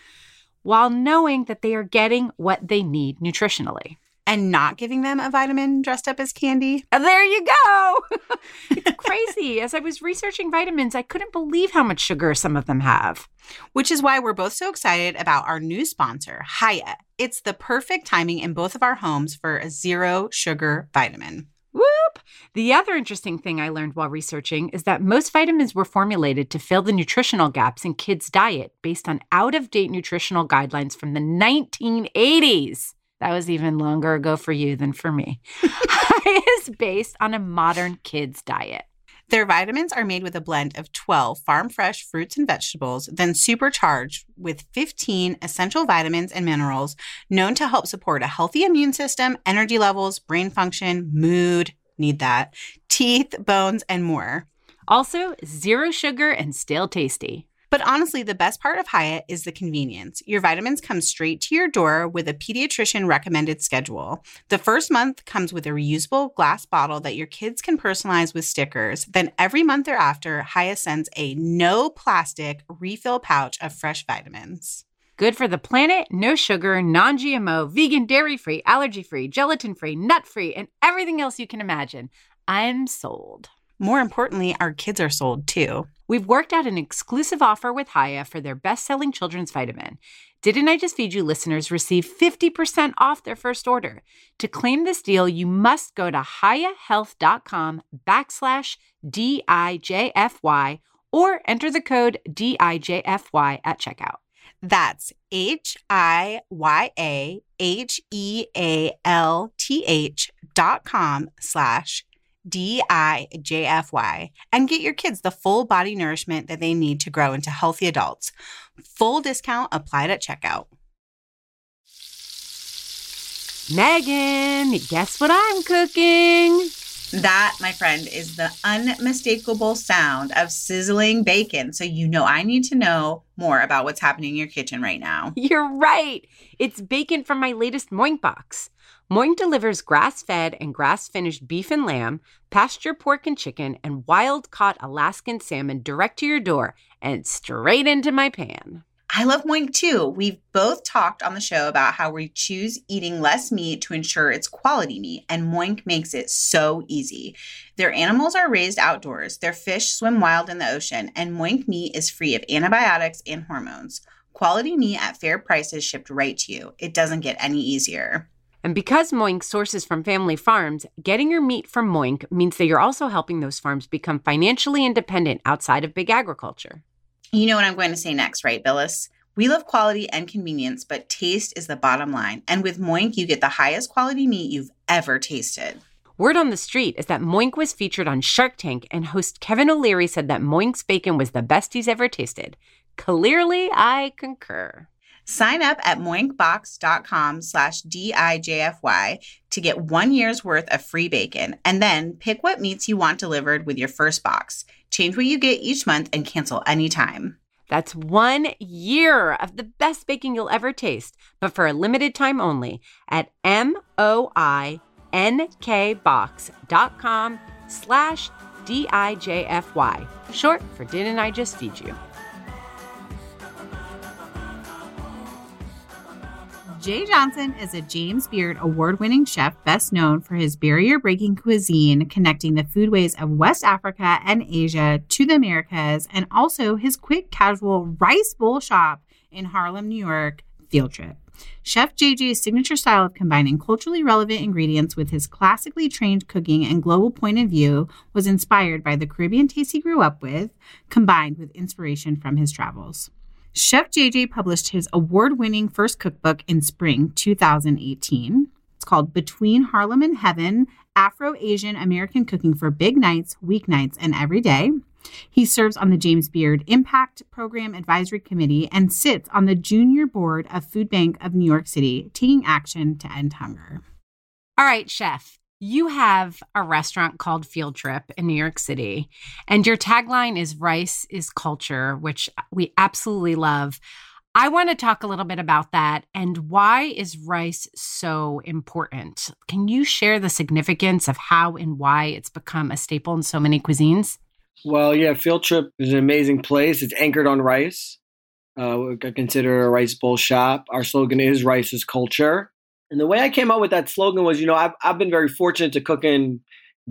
while knowing that they are getting what they need nutritionally and not giving them a vitamin dressed up as candy. Uh, there you go. it's crazy. As I was researching vitamins, I couldn't believe how much sugar some of them have. Which is why we're both so excited about our new sponsor, Hiya. It's the perfect timing in both of our homes for a zero sugar vitamin. Whoop! The other interesting thing I learned while researching is that most vitamins were formulated to fill the nutritional gaps in kids' diet based on out of date nutritional guidelines from the 1980s. That was even longer ago for you than for me. is based on a modern kid's diet. Their vitamins are made with a blend of 12 farm fresh fruits and vegetables, then supercharged with 15 essential vitamins and minerals known to help support a healthy immune system, energy levels, brain function, mood, need that, teeth, bones, and more. Also, zero sugar and still tasty. But honestly, the best part of Hiya is the convenience. Your vitamins come straight to your door with a pediatrician recommended schedule. The first month comes with a reusable glass bottle that your kids can personalize with stickers. Then every month thereafter, Hiya sends a no plastic refill pouch of fresh vitamins. Good for the planet, no sugar, non GMO, vegan, dairy free, allergy free, gelatin free, nut free, and everything else you can imagine. I'm sold. More importantly, our kids are sold too. We've worked out an exclusive offer with Hiya for their best selling children's vitamin. Didn't I Just Feed You listeners receive 50% off their first order? To claim this deal, you must go to hiyahealth.com backslash DIJFY or enter the code DIJFY at checkout. That's H I Y A H E A L T H dot com slash DIJFY and get your kids the full body nourishment that they need to grow into healthy adults. Full discount applied at checkout. Megan, guess what I'm cooking? That, my friend, is the unmistakable sound of sizzling bacon. So you know I need to know more about what's happening in your kitchen right now. You're right. It's bacon from my latest Moink box. Moink delivers grass fed and grass finished beef and lamb, pasture pork and chicken, and wild caught Alaskan salmon direct to your door and straight into my pan. I love Moink too. We've both talked on the show about how we choose eating less meat to ensure it's quality meat, and Moink makes it so easy. Their animals are raised outdoors, their fish swim wild in the ocean, and Moink meat is free of antibiotics and hormones. Quality meat at fair prices shipped right to you. It doesn't get any easier. And because Moink sources from family farms, getting your meat from Moink means that you're also helping those farms become financially independent outside of big agriculture. You know what I'm going to say next, right, Billis? We love quality and convenience, but taste is the bottom line. And with Moink, you get the highest quality meat you've ever tasted. Word on the street is that Moink was featured on Shark Tank, and host Kevin O'Leary said that Moink's bacon was the best he's ever tasted. Clearly, I concur. Sign up at moinkbox.com slash DIJFY to get one year's worth of free bacon and then pick what meats you want delivered with your first box. Change what you get each month and cancel anytime. That's one year of the best bacon you'll ever taste, but for a limited time only at M-O-I-N-K-Box.com slash D-I-J-F-Y, short for Didn't I Just Feed You? JJ Johnson is a James Beard award winning chef best known for his barrier breaking cuisine connecting the foodways of West Africa and Asia to the Americas, and also his quick casual rice bowl shop in Harlem, New York, Field Trip. Chef JJ's signature style of combining culturally relevant ingredients with his classically trained cooking and global point of view was inspired by the Caribbean taste he grew up with, combined with inspiration from his travels. Chef JJ published his award winning first cookbook in spring 2018. It's called Between Harlem and Heaven Afro Asian American Cooking for Big Nights, Weeknights, and Every Day. He serves on the James Beard Impact Program Advisory Committee and sits on the junior board of Food Bank of New York City, taking action to end hunger. All right, chef you have a restaurant called Field Trip in New York City, and your tagline is Rice is Culture, which we absolutely love. I want to talk a little bit about that and why is rice so important? Can you share the significance of how and why it's become a staple in so many cuisines? Well, yeah, Field Trip is an amazing place. It's anchored on rice. Uh, I consider a rice bowl shop. Our slogan is Rice is Culture. And the way I came up with that slogan was, you know, I've, I've been very fortunate to cook in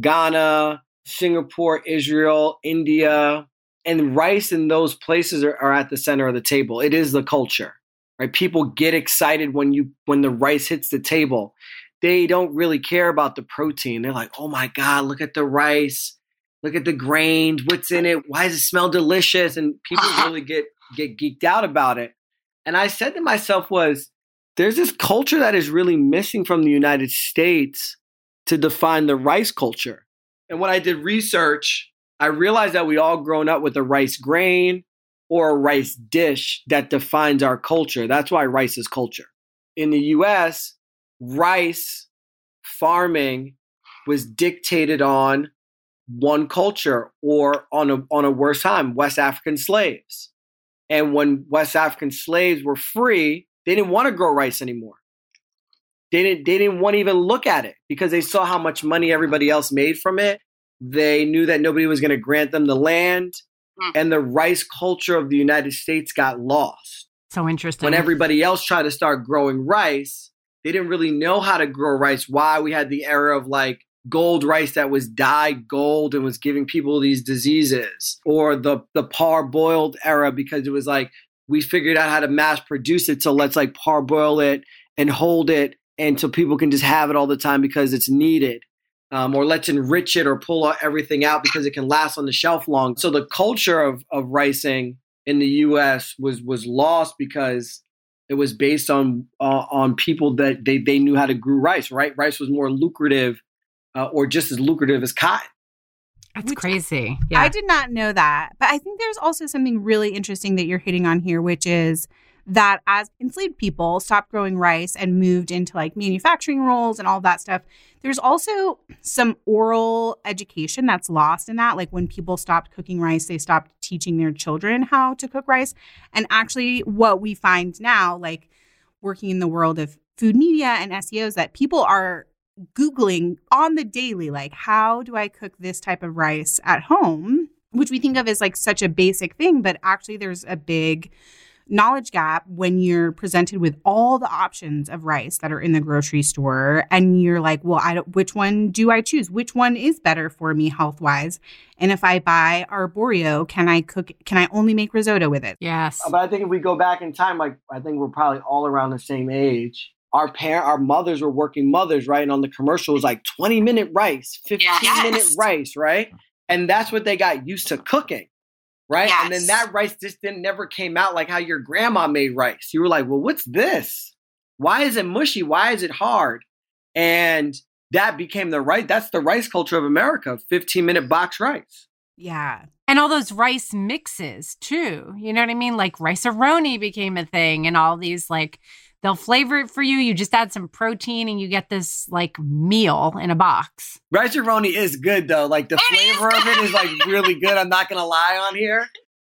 Ghana, Singapore, Israel, India, and rice in those places are, are at the center of the table. It is the culture, right? People get excited when you when the rice hits the table. they don't really care about the protein. They're like, oh my God, look at the rice, look at the grains, what's in it? Why does it smell delicious? And people really get get geeked out about it. And I said to myself was there's this culture that is really missing from the United States to define the rice culture. And when I did research, I realized that we all grown up with a rice grain or a rice dish that defines our culture. That's why rice is culture. In the US, rice farming was dictated on one culture or on a on a worse time, West African slaves. And when West African slaves were free, they didn't want to grow rice anymore. They didn't they didn't want to even look at it because they saw how much money everybody else made from it. They knew that nobody was going to grant them the land mm. and the rice culture of the United States got lost. So interesting. When everybody else tried to start growing rice, they didn't really know how to grow rice. Why we had the era of like gold rice that was dyed gold and was giving people these diseases, or the the parboiled era because it was like we figured out how to mass produce it, so let's like parboil it and hold it until people can just have it all the time because it's needed. Um, or let's enrich it or pull everything out because it can last on the shelf long. So the culture of of ricing in the U.S. was was lost because it was based on uh, on people that they they knew how to grow rice. Right, rice was more lucrative, uh, or just as lucrative as cotton. That's crazy. Yeah. I did not know that, but I think there's also something really interesting that you're hitting on here, which is that as enslaved people stopped growing rice and moved into like manufacturing roles and all that stuff, there's also some oral education that's lost in that. Like when people stopped cooking rice, they stopped teaching their children how to cook rice. And actually, what we find now, like working in the world of food media and SEOs, that people are Googling on the daily, like, how do I cook this type of rice at home? Which we think of as like such a basic thing, but actually, there's a big knowledge gap when you're presented with all the options of rice that are in the grocery store and you're like well i don't which one do i choose? Which one is better for me health wise and if i buy arborio can i cook can i only make risotto with it? Yes. But i think if we go back in time like i think we're probably all around the same age our parent our mothers were working mothers right and on the commercial was like 20 minute rice 15 yes. minute rice right mm-hmm. and that's what they got used to cooking right? Yes. And then that rice just didn't never came out like how your grandma made rice. You were like, well, what's this? Why is it mushy? Why is it hard? And that became the right. That's the rice culture of America. Fifteen minute box rice. Yeah. And all those rice mixes too. You know what I mean? Like Rice-A-Roni became a thing and all these like They'll flavor it for you. You just add some protein and you get this like meal in a box. Rice-A-Roni is good though. Like the it flavor of it is like really good. I'm not gonna lie on here.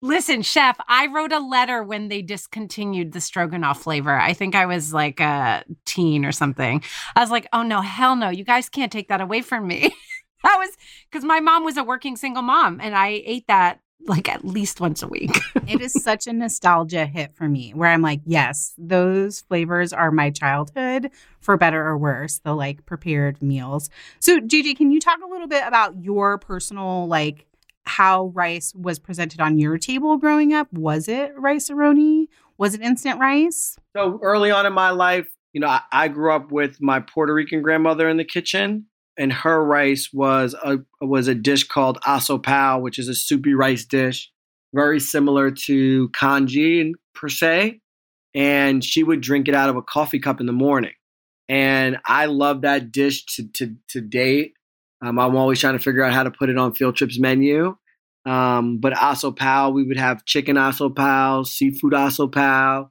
Listen, chef, I wrote a letter when they discontinued the stroganoff flavor. I think I was like a teen or something. I was like, oh no, hell no, you guys can't take that away from me. that was because my mom was a working single mom and I ate that like at least once a week. it is such a nostalgia hit for me where I'm like, yes, those flavors are my childhood for better or worse, the like prepared meals. So, JJ, can you talk a little bit about your personal like how rice was presented on your table growing up? Was it Rice-A-Roni? Was it instant rice? So, early on in my life, you know, I, I grew up with my Puerto Rican grandmother in the kitchen and her rice was a was a dish called asopao, which is a soupy rice dish, very similar to congee per se. And she would drink it out of a coffee cup in the morning. And I love that dish to to to date. Um, I'm always trying to figure out how to put it on field trips menu. Um, but asopao, we would have chicken asopao, seafood asopao,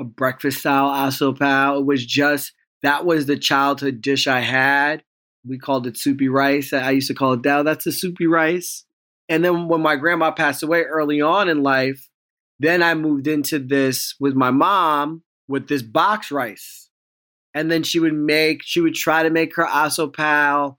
a breakfast style asopao. It was just that was the childhood dish I had we called it soupy rice. I used to call it Dow. That's a soupy rice. And then when my grandma passed away early on in life, then I moved into this with my mom with this box rice. And then she would make, she would try to make her asopao,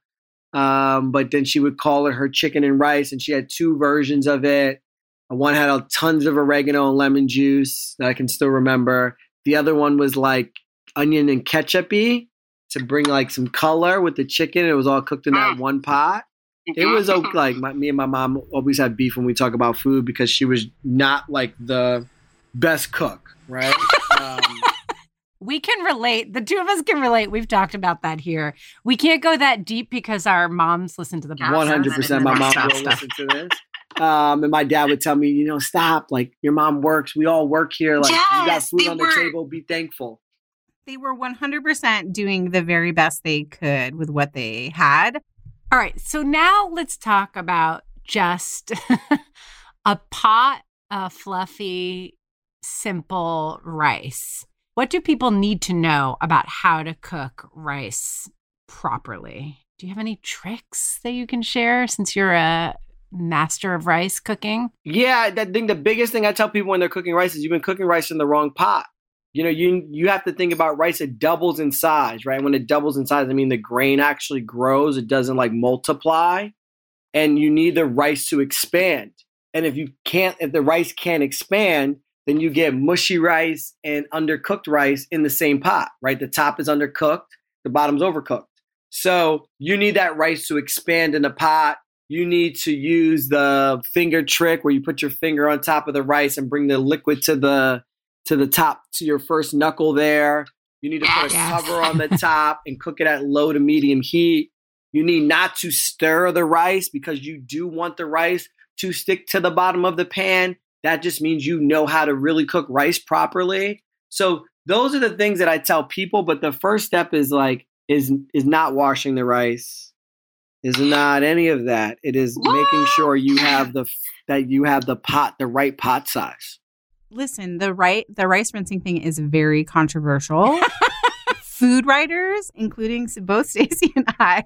um, but then she would call it her chicken and rice. And she had two versions of it. One had tons of oregano and lemon juice that I can still remember. The other one was like onion and ketchupy to bring like some color with the chicken. It was all cooked in that mm. one pot. It was okay. Like my, me and my mom always had beef when we talk about food because she was not like the best cook, right? Um, We can relate. The two of us can relate. We've talked about that here. We can't go that deep because our moms listen to the podcast. One hundred percent. My mom will listen to this. Um, and my dad would tell me, you know, stop. Like your mom works. We all work here. Like you got food they on the work. table. Be thankful. They were 100% doing the very best they could with what they had. All right. So now let's talk about just a pot of fluffy, simple rice. What do people need to know about how to cook rice properly? Do you have any tricks that you can share since you're a master of rice cooking? Yeah, that thing. The biggest thing I tell people when they're cooking rice is you've been cooking rice in the wrong pot. You know, you you have to think about rice. It doubles in size, right? When it doubles in size, I mean the grain actually grows. It doesn't like multiply, and you need the rice to expand. And if you can't, if the rice can't expand, then you get mushy rice and undercooked rice in the same pot, right? The top is undercooked, the bottom's overcooked. So you need that rice to expand in the pot. You need to use the finger trick where you put your finger on top of the rice and bring the liquid to the to the top to your first knuckle there. You need to put a cover on the top and cook it at low to medium heat. You need not to stir the rice because you do want the rice to stick to the bottom of the pan. That just means you know how to really cook rice properly. So those are the things that I tell people, but the first step is like is is not washing the rice. Is not any of that. It is making sure you have the that you have the pot, the right pot size. Listen, the right the rice rinsing thing is very controversial. Food writers, including both Stacey and I,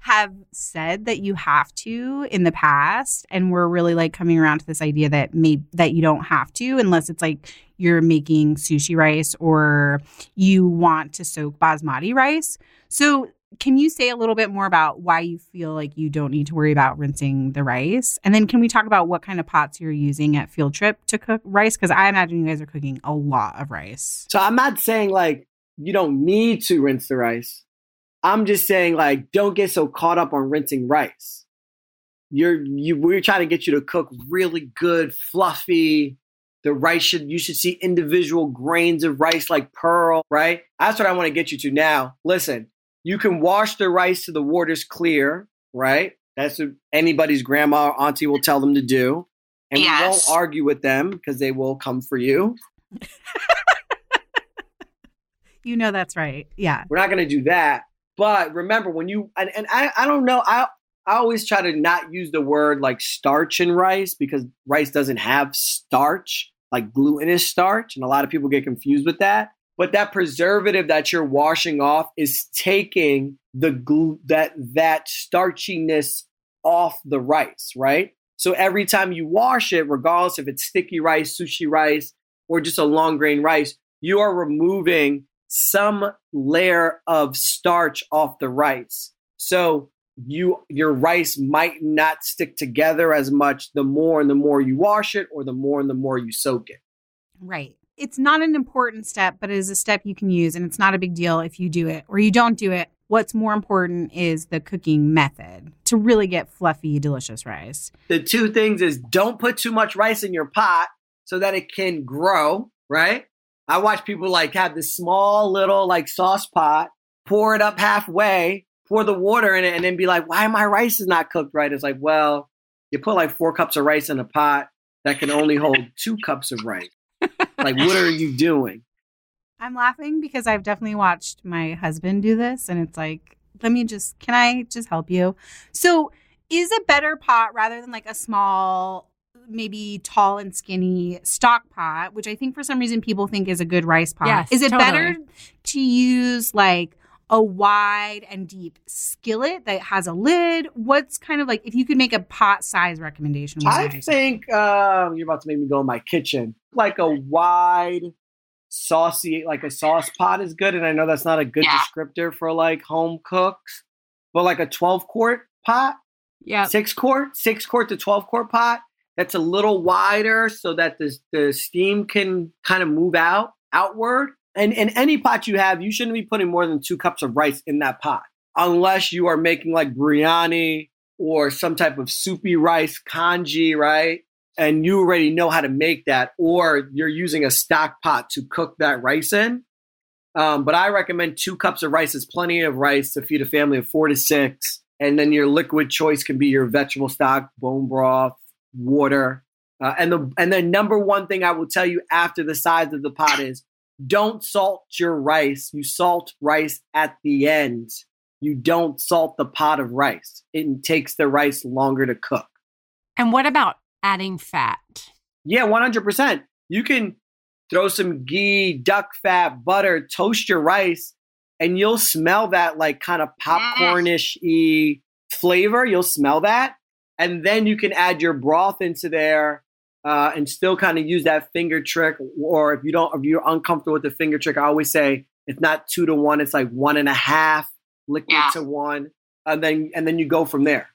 have said that you have to in the past, and we're really like coming around to this idea that maybe that you don't have to unless it's like you're making sushi rice or you want to soak basmati rice. So, can you say a little bit more about why you feel like you don't need to worry about rinsing the rice? And then can we talk about what kind of pots you're using at field trip to cook rice? Because I imagine you guys are cooking a lot of rice. So I'm not saying like you don't need to rinse the rice. I'm just saying like don't get so caught up on rinsing rice. You're you we're trying to get you to cook really good, fluffy. The rice should you should see individual grains of rice like pearl, right? That's what I want to get you to now. Listen, you can wash the rice to the water's clear, right? That's what anybody's grandma or auntie will tell them to do. And we won't argue with them because they will come for you. You know that's right. Yeah. We're not going to do that. But remember, when you and, and I, I don't know, I I always try to not use the word like starch in rice because rice doesn't have starch, like gluten is starch, and a lot of people get confused with that. But that preservative that you're washing off is taking the glue that that starchiness off the rice, right? So every time you wash it, regardless if it's sticky rice, sushi rice, or just a long grain rice, you are removing some layer of starch off the rice. So you your rice might not stick together as much the more and the more you wash it or the more and the more you soak it. Right. It's not an important step, but it is a step you can use, and it's not a big deal if you do it or you don't do it. What's more important is the cooking method to really get fluffy, delicious rice. The two things is don't put too much rice in your pot so that it can grow, right? I watch people like have this small little like sauce pot, pour it up halfway, pour the water in it, and then be like, why my rice is not cooked right? It's like, well, you put like four cups of rice in a pot that can only hold two cups of rice. Like, what are you doing? I'm laughing because I've definitely watched my husband do this, and it's like, let me just, can I just help you? So, is a better pot rather than like a small, maybe tall and skinny stock pot, which I think for some reason people think is a good rice pot? Yes, is it totally. better to use like a wide and deep skillet that has a lid? What's kind of like if you could make a pot size recommendation? what I would think um, you're about to make me go in my kitchen. Like a wide, saucy, like a sauce pot is good. And I know that's not a good Yeah. descriptor for like home cooks, but like a 12 quart pot, Yeah. six quart, six quart to 12 quart pot that's a little wider so that the, the steam can kind of move out outward. And in any pot you have, you shouldn't be putting more than two cups of rice in that pot unless you are making like biryani or some type of soupy rice congee, right? And you already know how to make that, or you're using a stock pot to cook that rice in. Um, but I recommend two cups of rice is plenty of rice to feed a family of four to six. And then your liquid choice can be your vegetable stock, bone broth, water. Uh, and the and the number one thing I will tell you after the size of the pot is don't salt your rice. You salt rice at the end. You don't salt the pot of rice. It takes the rice longer to cook. And what about adding fat? Yeah, 100%. You can throw some ghee, duck fat, butter, toast your rice, and you'll smell that like kind of popcornish y flavor. You'll smell that. And then you can add your broth into there uh, and still kind of use that finger trick. Or if you don't, if you're uncomfortable with the finger trick, I always say it's not two to one, it's like one and a half liquid yeah. to one. And then and then you go from there.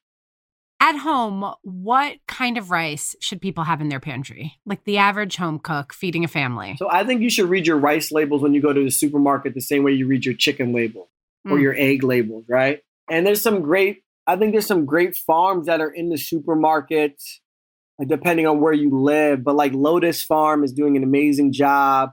At home, what kind of rice should people have in their pantry? Like the average home cook feeding a family. So I think you should read your rice labels when you go to the supermarket the same way you read your chicken label or mm. your egg labels, right? And there's some great I think there's some great farms that are in the supermarkets depending on where you live, but like Lotus Farm is doing an amazing job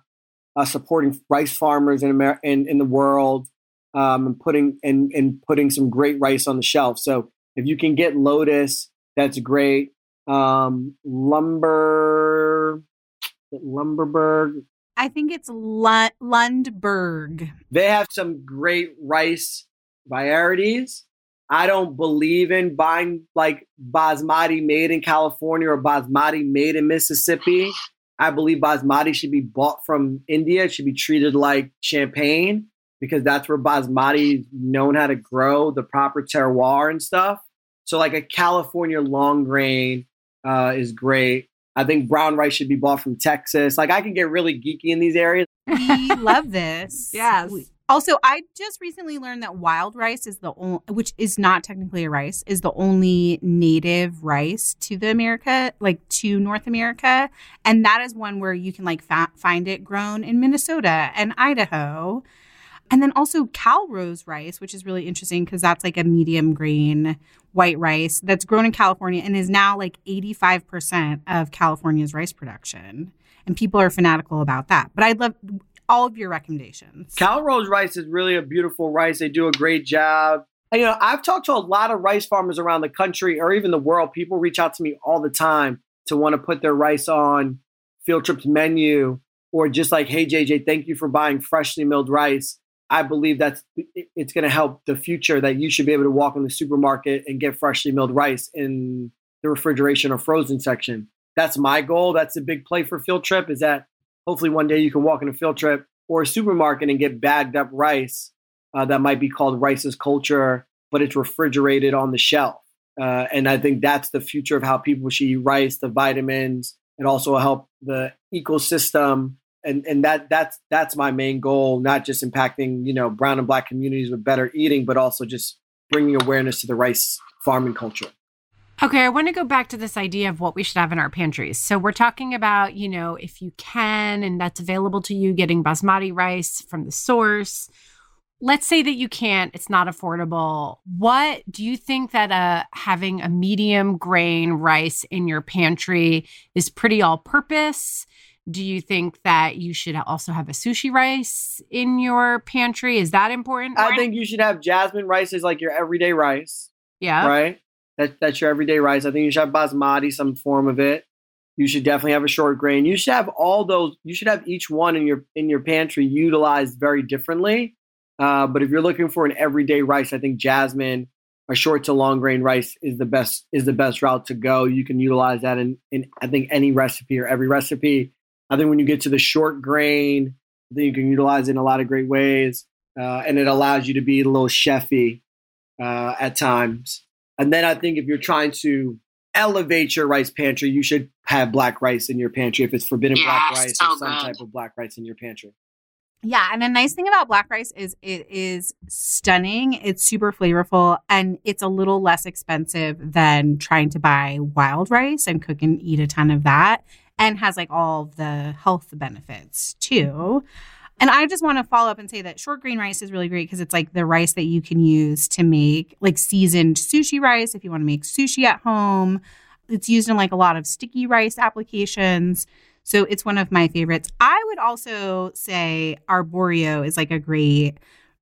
uh, supporting rice farmers in America in, in the world um, and putting and, and putting some great rice on the shelf. So if you can get Lotus, that's great. Um, lumber, Lumberberg. I think it's Lundberg. They have some great rice varieties. I don't believe in buying like basmati made in California or basmati made in Mississippi. I believe basmati should be bought from India. It should be treated like champagne because that's where basmati is known how to grow the proper terroir and stuff. So like a California long grain uh, is great. I think brown rice should be bought from Texas. Like I can get really geeky in these areas. We love this. yes. Also, I just recently learned that wild rice is the only, which is not technically a rice, is the only native rice to the America, like to North America, and that is one where you can like fa- find it grown in Minnesota and Idaho. And then also Calrose rice, which is really interesting because that's like a medium grain white rice that's grown in California and is now like 85% of California's rice production. And people are fanatical about that. But I'd love all of your recommendations. Calrose rice is really a beautiful rice. They do a great job. And, you know, I've talked to a lot of rice farmers around the country or even the world. People reach out to me all the time to want to put their rice on Field Trip's menu or just like, hey, JJ, thank you for buying freshly milled rice. I believe that's it's going to help the future that you should be able to walk in the supermarket and get freshly milled rice in the refrigeration or frozen section. That's my goal. That's a big play for Field Trip. Is that hopefully one day you can walk in a Field Trip or a supermarket and get bagged up rice uh, that might be called Rice's Culture, but it's refrigerated on the shelf. Uh, and I think that's the future of how people should eat rice, the vitamins, and also help the ecosystem and and that that's that's my main goal not just impacting you know brown and black communities with better eating but also just bringing awareness to the rice farming culture okay i want to go back to this idea of what we should have in our pantries so we're talking about you know if you can and that's available to you getting basmati rice from the source let's say that you can't it's not affordable what do you think that uh having a medium grain rice in your pantry is pretty all purpose do you think that you should also have a sushi rice in your pantry? Is that important? I think you should have jasmine rice as like your everyday rice. Yeah. Right? That, that's your everyday rice. I think you should have basmati, some form of it. You should definitely have a short grain. You should have all those. You should have each one in your in your pantry utilized very differently. Uh, but if you're looking for an everyday rice, I think jasmine, a short to long grain rice is the best is the best route to go. You can utilize that in, in I think any recipe or every recipe. I think when you get to the short grain, I think you can utilize it in a lot of great ways, uh, and it allows you to be a little chefy uh, at times. And then I think if you're trying to elevate your rice pantry, you should have black rice in your pantry if it's forbidden black rice so or some good. type of black rice in your pantry. Yeah, and a nice thing about black rice is it is stunning. It's super flavorful and it's a little less expensive than trying to buy wild rice and cook and eat a ton of that and has like all the health benefits too. And I just want to follow up and say that short grain rice is really great because it's like the rice that you can use to make like seasoned sushi rice if you want to make sushi at home. It's used in like a lot of sticky rice applications. So it's one of my favorites. I would also say arborio is like a great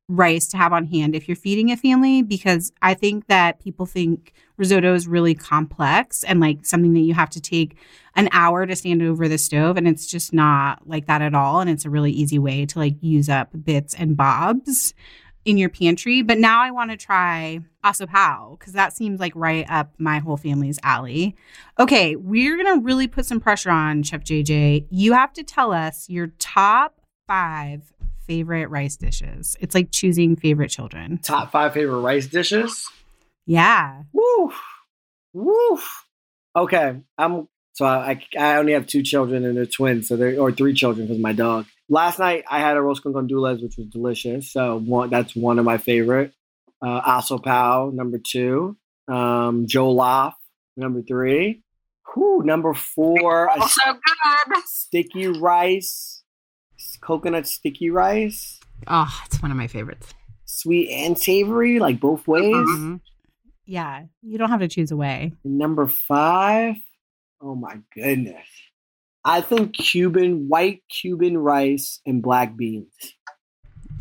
rice to have on hand if you're feeding a family because I think that people think risotto is really complex and like something that you have to take an hour to stand over the stove and it's just not like that at all and it's a really easy way to like use up bits and bobs in your pantry but now I want to try asopao because that seems like right up my whole family's alley. Okay, we're going to really put some pressure on Chef JJ. You have to tell us your top 5 favorite rice dishes. It's like choosing favorite children. Top five favorite rice dishes? Yeah. Woo. Woo. Okay. I'm so I, I only have two children and they're twins, so they're or three children because my dog. Last night I had arroz con gandules, which was delicious. So one that's one of my favorite. Uh, Asopao, number two. Um, jollof, number three. Whew, number four. Oh, so good. Sticky rice coconut sticky rice. Oh, it's one of my favorites. Sweet and savory, like both ways. Mm-hmm. Yeah, you don't have to choose a way. Number five. Oh my goodness. I think Cuban, white Cuban rice and black beans.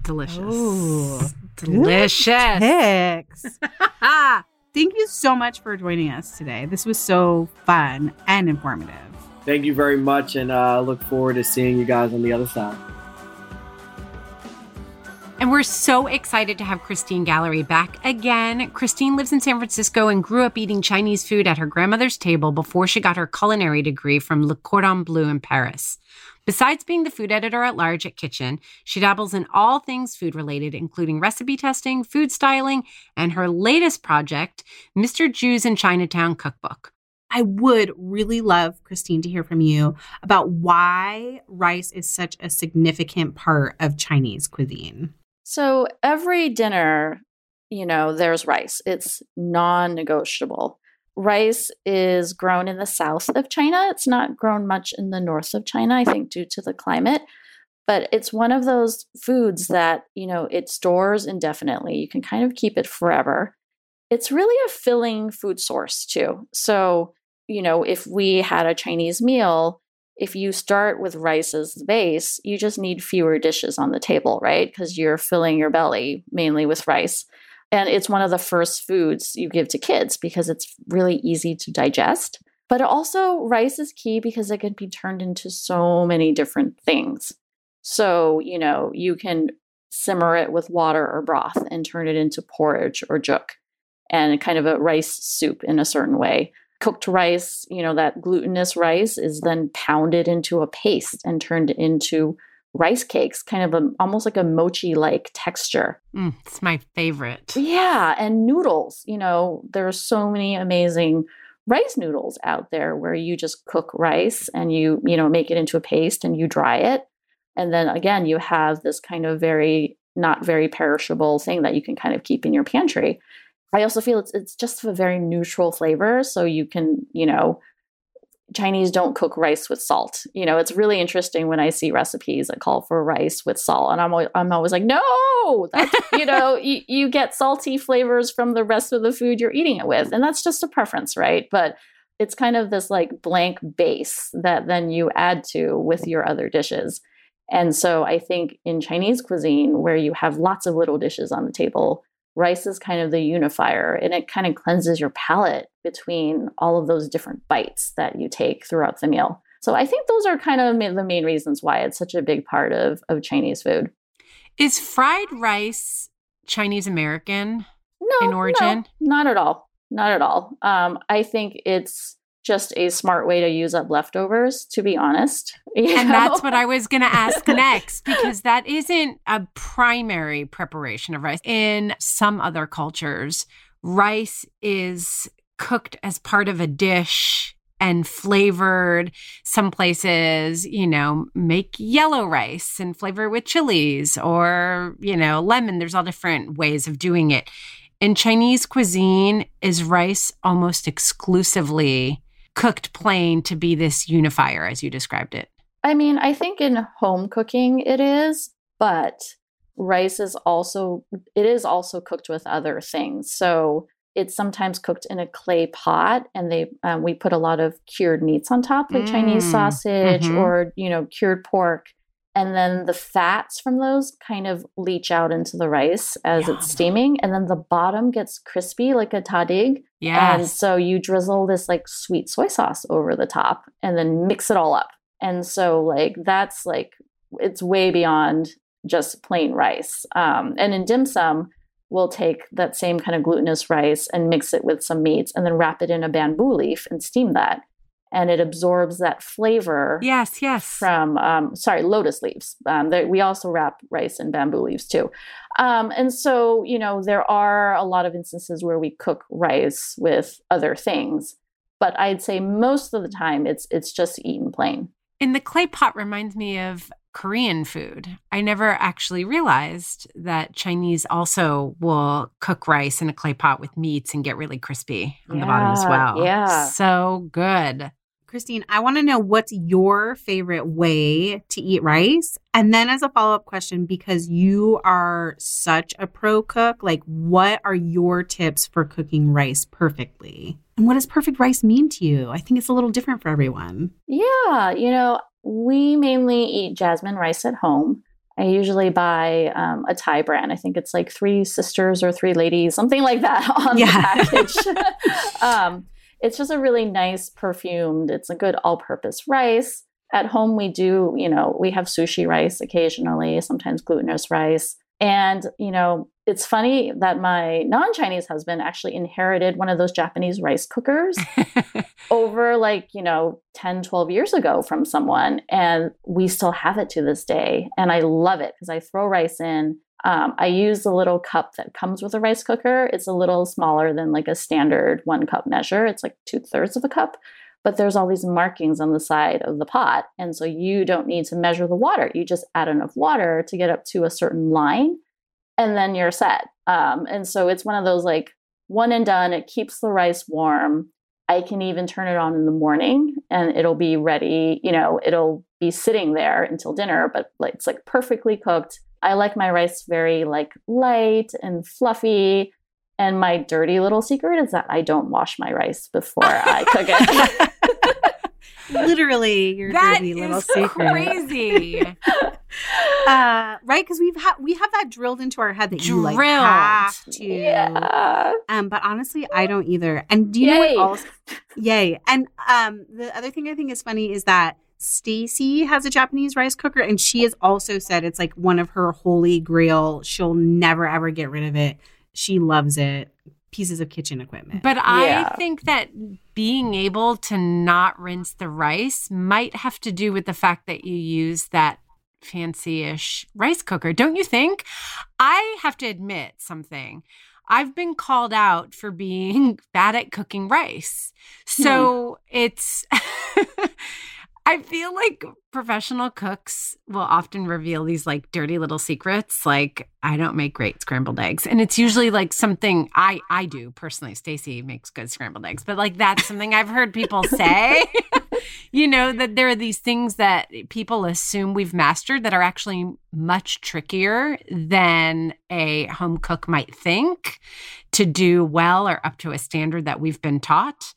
Delicious. Ooh, delicious. Picks. Thank you so much for joining us today. This was so fun and informative. Thank you very much, and uh, look forward to seeing you guys on the other side. And we're so excited to have Christine Gallary back again. Christine lives in San Francisco and grew up eating Chinese food at her grandmother's table before she got her culinary degree from Le Cordon Bleu in Paris. Besides being the food editor at large at Kitchn, she dabbles in all things food related, including recipe testing, food styling, and her latest project, Mister Jiu's in Chinatown Cookbook. I would really love, Christine, to hear from you about why rice is such a significant part of Chinese cuisine. So, every dinner, you know, there's rice, it's non negotiable. Rice is grown in the south of China. It's not grown much in the north of China, I think, due to the climate. But it's one of those foods that, you know, it stores indefinitely. You can kind of keep it forever. It's really a filling food source, too. So, you know, if we had a Chinese meal, if you start with rice as the base, you just need fewer dishes on the table, right? Because you're filling your belly mainly with rice. And it's one of the first foods you give to kids because it's really easy to digest. But also, rice is key because it can be turned into so many different things. So, you know, you can simmer it with water or broth and turn it into porridge or juk and kind of a rice soup in a certain way cooked rice, you know, that glutinous rice is then pounded into a paste and turned into rice cakes, kind of a, almost like a mochi like texture. Mm, it's my favorite. Yeah. And noodles, you know, there are so many amazing rice noodles out there where you just cook rice and you, you know, make it into a paste and you dry it. And then again, you have this kind of very, not very perishable thing that you can kind of keep in your pantry. I also feel it's it's just a very neutral flavor. So you can, you know, Chinese don't cook rice with salt. You know, it's really interesting when I see recipes that call for rice with salt, and I'm always, I'm always like, no, that's, you know, you, you get salty flavors from the rest of the food you're eating it with, and that's just a preference, right? But it's kind of this like blank base that then you add to with your other dishes. And so I think in Chinese cuisine, where you have lots of little dishes on the table, rice is kind of the unifier and it kind of cleanses your palate between all of those different bites that you take throughout the meal. So I think those are kind of the main reasons why it's such a big part of, of Chinese food. Is fried rice Chinese American no, in origin? No, not at all. Not at all. Um, I think it's just a smart way to use up leftovers, to be honest. And know? that's what I was going to ask next, because that isn't a primary preparation of rice. In some other cultures, rice is cooked as part of a dish and flavored. Some places, you know, make yellow rice and flavor it with chilies or, you know, lemon. There's all different ways of doing it. In Chinese cuisine, is rice almost exclusively cooked plain to be this unifier as you described it? I mean, I think in home cooking it is, but rice is also it is also cooked with other things. So it's sometimes cooked in a clay pot, and they um, we put a lot of cured meats on top, like Chinese Mm, sausage mhm. or you know cured pork, and then the fats from those kind of leach out into the rice as Yum. it's steaming, and then the bottom gets crispy like a tahdig, and so you drizzle this like sweet soy sauce over the top, and then mix it all up, and so like that's like it's way beyond just plain rice. Um, and in dim sum, we'll take that same kind of glutinous rice and mix it with some meats and then wrap it in a bamboo leaf and steam that. And it absorbs that flavor yes, yes. from, um, sorry, lotus leaves. Um, we also wrap rice in bamboo leaves too. Um, and so, you know, there are a lot of instances where we cook rice with other things. But I'd say most of the time it's it's just eaten plain. And the clay pot reminds me of Korean food. I never actually realized that Chinese also will cook rice in a clay pot with meats and get really crispy on the bottom as well. yeah. So good. Christine, I want to know what's your favorite way to eat rice? And then, as a follow up question, because you are such a pro cook, like what are your tips for cooking rice perfectly? And what does perfect rice mean to you? I think it's a little different for everyone. Yeah, you know, we mainly eat jasmine rice at home. I usually buy um, a Thai brand. I think it's like Three Sisters or Three Ladies, something like that on Yeah. the package. um, it's just a really nice perfumed, it's a good all purpose rice. At home, we do, you know, we have sushi rice occasionally, sometimes glutinous rice. And, you know, it's funny that my non Chinese husband actually inherited one of those Japanese rice cookers over like, you know, 10, 12 years ago from someone. And we still have it to this day. And I love it because I throw rice in. Um, I use the little cup that comes with a rice cooker. It's a little smaller than like a standard one cup measure. It's like two thirds of a cup. But there's all these markings on the side of the pot. And so you don't need to measure the water. You just add enough water to get up to a certain line and then you're set. Um, and so it's one of those like one and done. It keeps the rice warm. I can even turn it on in the morning and it'll be ready. You know, it'll be sitting there until dinner, but like it's like perfectly cooked. I like my rice very like light and fluffy. And my dirty little secret is that I don't wash my rice before I cook it. Literally, your That dirty little is secret. crazy. Uh, right? Because we've had we have that drilled into our head that you like Drilled. have to. yeah. Um, but honestly, I don't either. And do you know what else? Yay. And um, the other thing I think is funny is that Stacy has a Japanese rice cooker, and she has also said it's like one of her holy grail. She'll never ever get rid of it. She loves it. Pieces of kitchen equipment. But I Yeah. think that being able to not rinse the rice might have to do with the fact that you use that fancy-ish rice cooker. Don't you think? I have to admit something. I've been called out for being bad at cooking rice. Hmm. So it's I feel like professional cooks will often reveal these like dirty little secrets like I don't make great scrambled eggs. And it's usually like something I I do personally. Stacy makes good scrambled eggs but like that's something I've heard people say. You know that there are these things that people assume we've mastered that are actually much trickier than a home cook might think to do well or up to a standard that we've been taught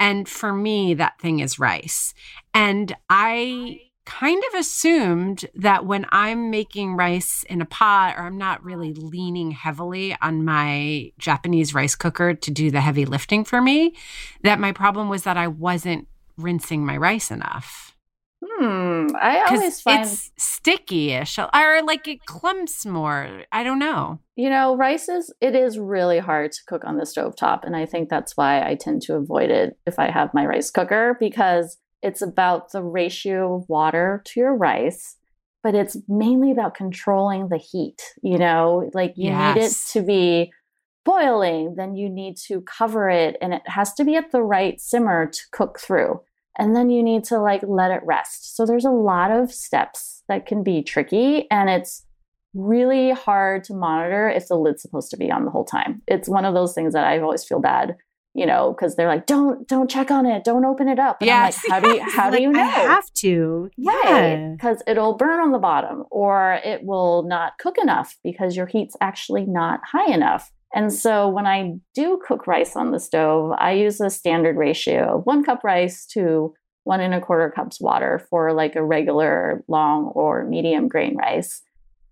and for me that thing is rice and I kind of assumed that when I'm making rice in a pot or I'm not really leaning heavily on my Japanese rice cooker to do the heavy lifting for me, that my problem was that I wasn't rinsing my rice enough. Hmm. Um, I always find it's sticky ish or like it clumps more. I don't know. You know, rice is it is really hard to cook on the stovetop, and I think that's why I tend to avoid it if I have my rice cooker because it's about the ratio of water to your rice, but it's mainly about controlling the heat, you know? Like you need it to be boiling, then you need to cover it and it has to be at the right simmer to cook through. And then you need to like let it rest. So there's a lot of steps that can be tricky and it's really hard to monitor if the lid's supposed to be on the whole time. It's one of those things that I always feel bad, you know, because they're like, don't don't check on it, don't open it up. And Yes, I'm like, how do you how like, do you know? I have to. Yeah. because it'll burn on the bottom or it will not cook enough because your heat's actually not high enough. And so when I do cook rice on the stove, I use a standard ratio of one cup rice to one and a quarter cups water for like a regular long or medium grain rice.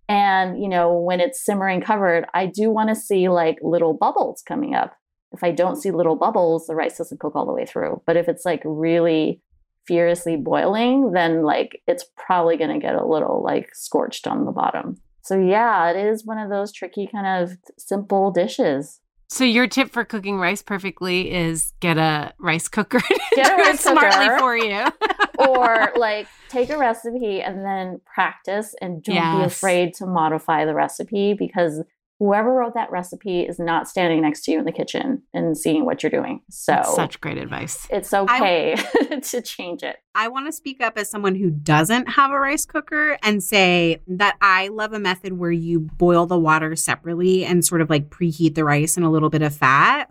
And, you know, when it's simmering covered, I do want to see like little bubbles coming up. If I don't see little bubbles, the rice doesn't cook all the way through. But if it's like really furiously boiling, then like it's probably going to get a little like scorched on the bottom. So, yeah, it is one of those tricky kind of simple dishes. So your tip for cooking rice perfectly is get a rice cooker Get a rice cooker. smartly for you. or like take a recipe and then practice and don't be afraid to modify the recipe because whoever wrote that recipe is not standing next to you in the kitchen and seeing what you're doing. So That's such great advice. it's okay to change it. I want to speak up as someone who doesn't have a rice cooker and say that I love a method where you boil the water separately and sort of like preheat the rice in a little bit of fat.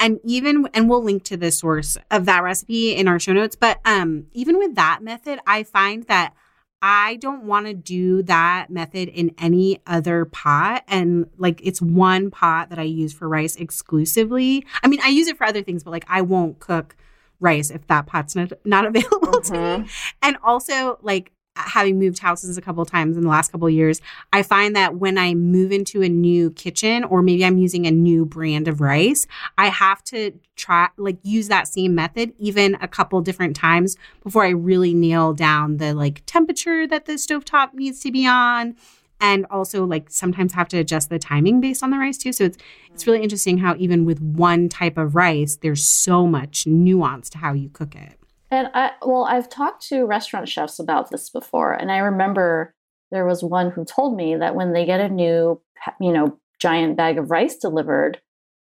And even and we'll link to the source of that recipe in our show notes, but um even with that method, I find that I don't want to do that method in any other pot. And like it's one pot that I use for rice exclusively. I mean, I use it for other things, but like I won't cook rice if that pot's not, not available to me. Mm-hmm. And also, like having moved houses a couple times in the last couple years, I find that when I move into a new kitchen or maybe I'm using a new brand of rice, I have to try like use that same method even a couple different times before I really nail down the like temperature that the stovetop needs to be on. And also like sometimes have to adjust the timing based on the rice too. So it's it's really interesting how even with one type of rice, there's so much nuance to how you cook it. And I, well, I've talked to restaurant chefs about this before, and I remember there was one who told me that when they get a new, you know, giant bag of rice delivered,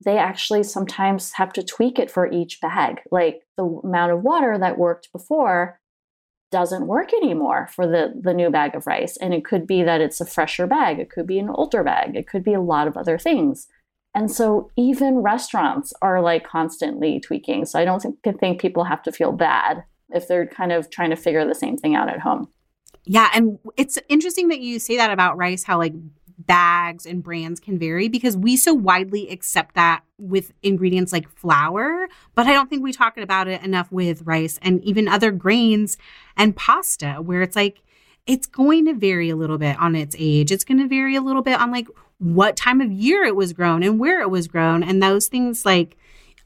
they actually sometimes have to tweak it for each bag. Like the amount of water that worked before doesn't work anymore for the the new bag of rice, and it could be that it's a fresher bag, it could be an older bag, it could be a lot of other things. And so even restaurants are like constantly tweaking. So I don't think, people have to feel bad if they're kind of trying to figure the same thing out at home. Yeah, and it's interesting that you say that about rice, how like bags and brands can vary because we so widely accept that with ingredients like flour, but I don't think we talk about it enough with rice and even other grains and pasta, where it's like it's going to vary a little bit on its age. It's going to vary a little bit on like what time of year it was grown and where it was grown, and those things like.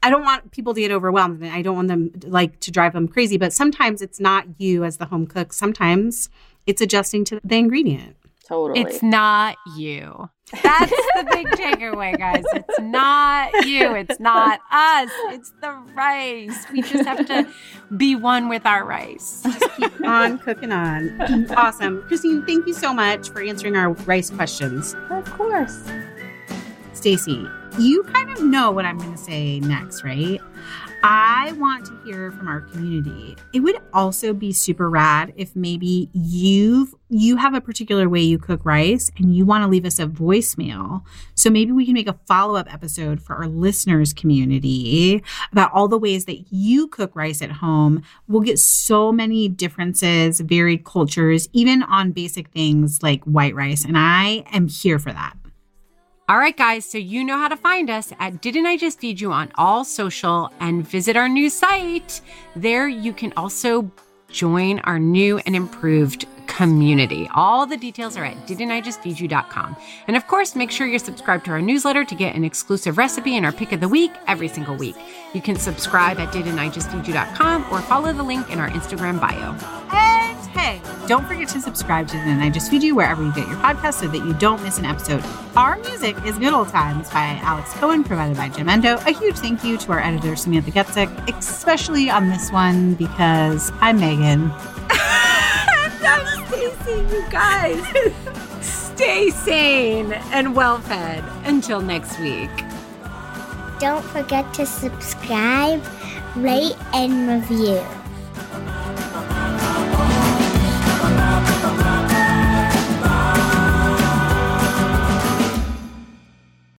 I don't want people to get overwhelmed and I don't want them like to drive them crazy, but sometimes it's not you as the home cook. Sometimes it's adjusting to the ingredient. Totally. It's not you. That's the big takeaway, guys. It's not you. It's not us. It's the rice. We just have to be one with our rice. Just keep on cooking on. Awesome. Christine, thank you so much for answering our rice questions. of course. Stacy, you kind of know what I'm going to say next, right? I want to hear from our community. It would also be super rad if maybe you've you have a particular way you cook rice and you want to leave us a voicemail. So maybe we can make a follow-up episode for our listeners community about all the ways that you cook rice at home. We'll get so many differences, varied cultures, even on basic things like white rice, and I am here for that. All right, guys, so you know how to find us at Didn't I Just Feed You on all social and visit our new site. There you can also join our new and improved community. All the details are at didn'tijustfeedyou.com. And of course, make sure you're subscribed to our newsletter to get an exclusive recipe and our pick of the week every single week. You can subscribe at didn'tijustfeedyou.com or follow the link in our Instagram bio. And hey, don't forget to subscribe to Didn't I Just Feed You wherever you get your podcast so that you don't miss an episode. Our music is Good Old Times by Alex Cohen, provided by Jim Endo. A huge thank you to our editor, Samantha Getzik, especially on this one because I'm Megan. I'm Stacy, you guys. Stay sane and well fed. Until next week. Don't forget to subscribe, rate, and review.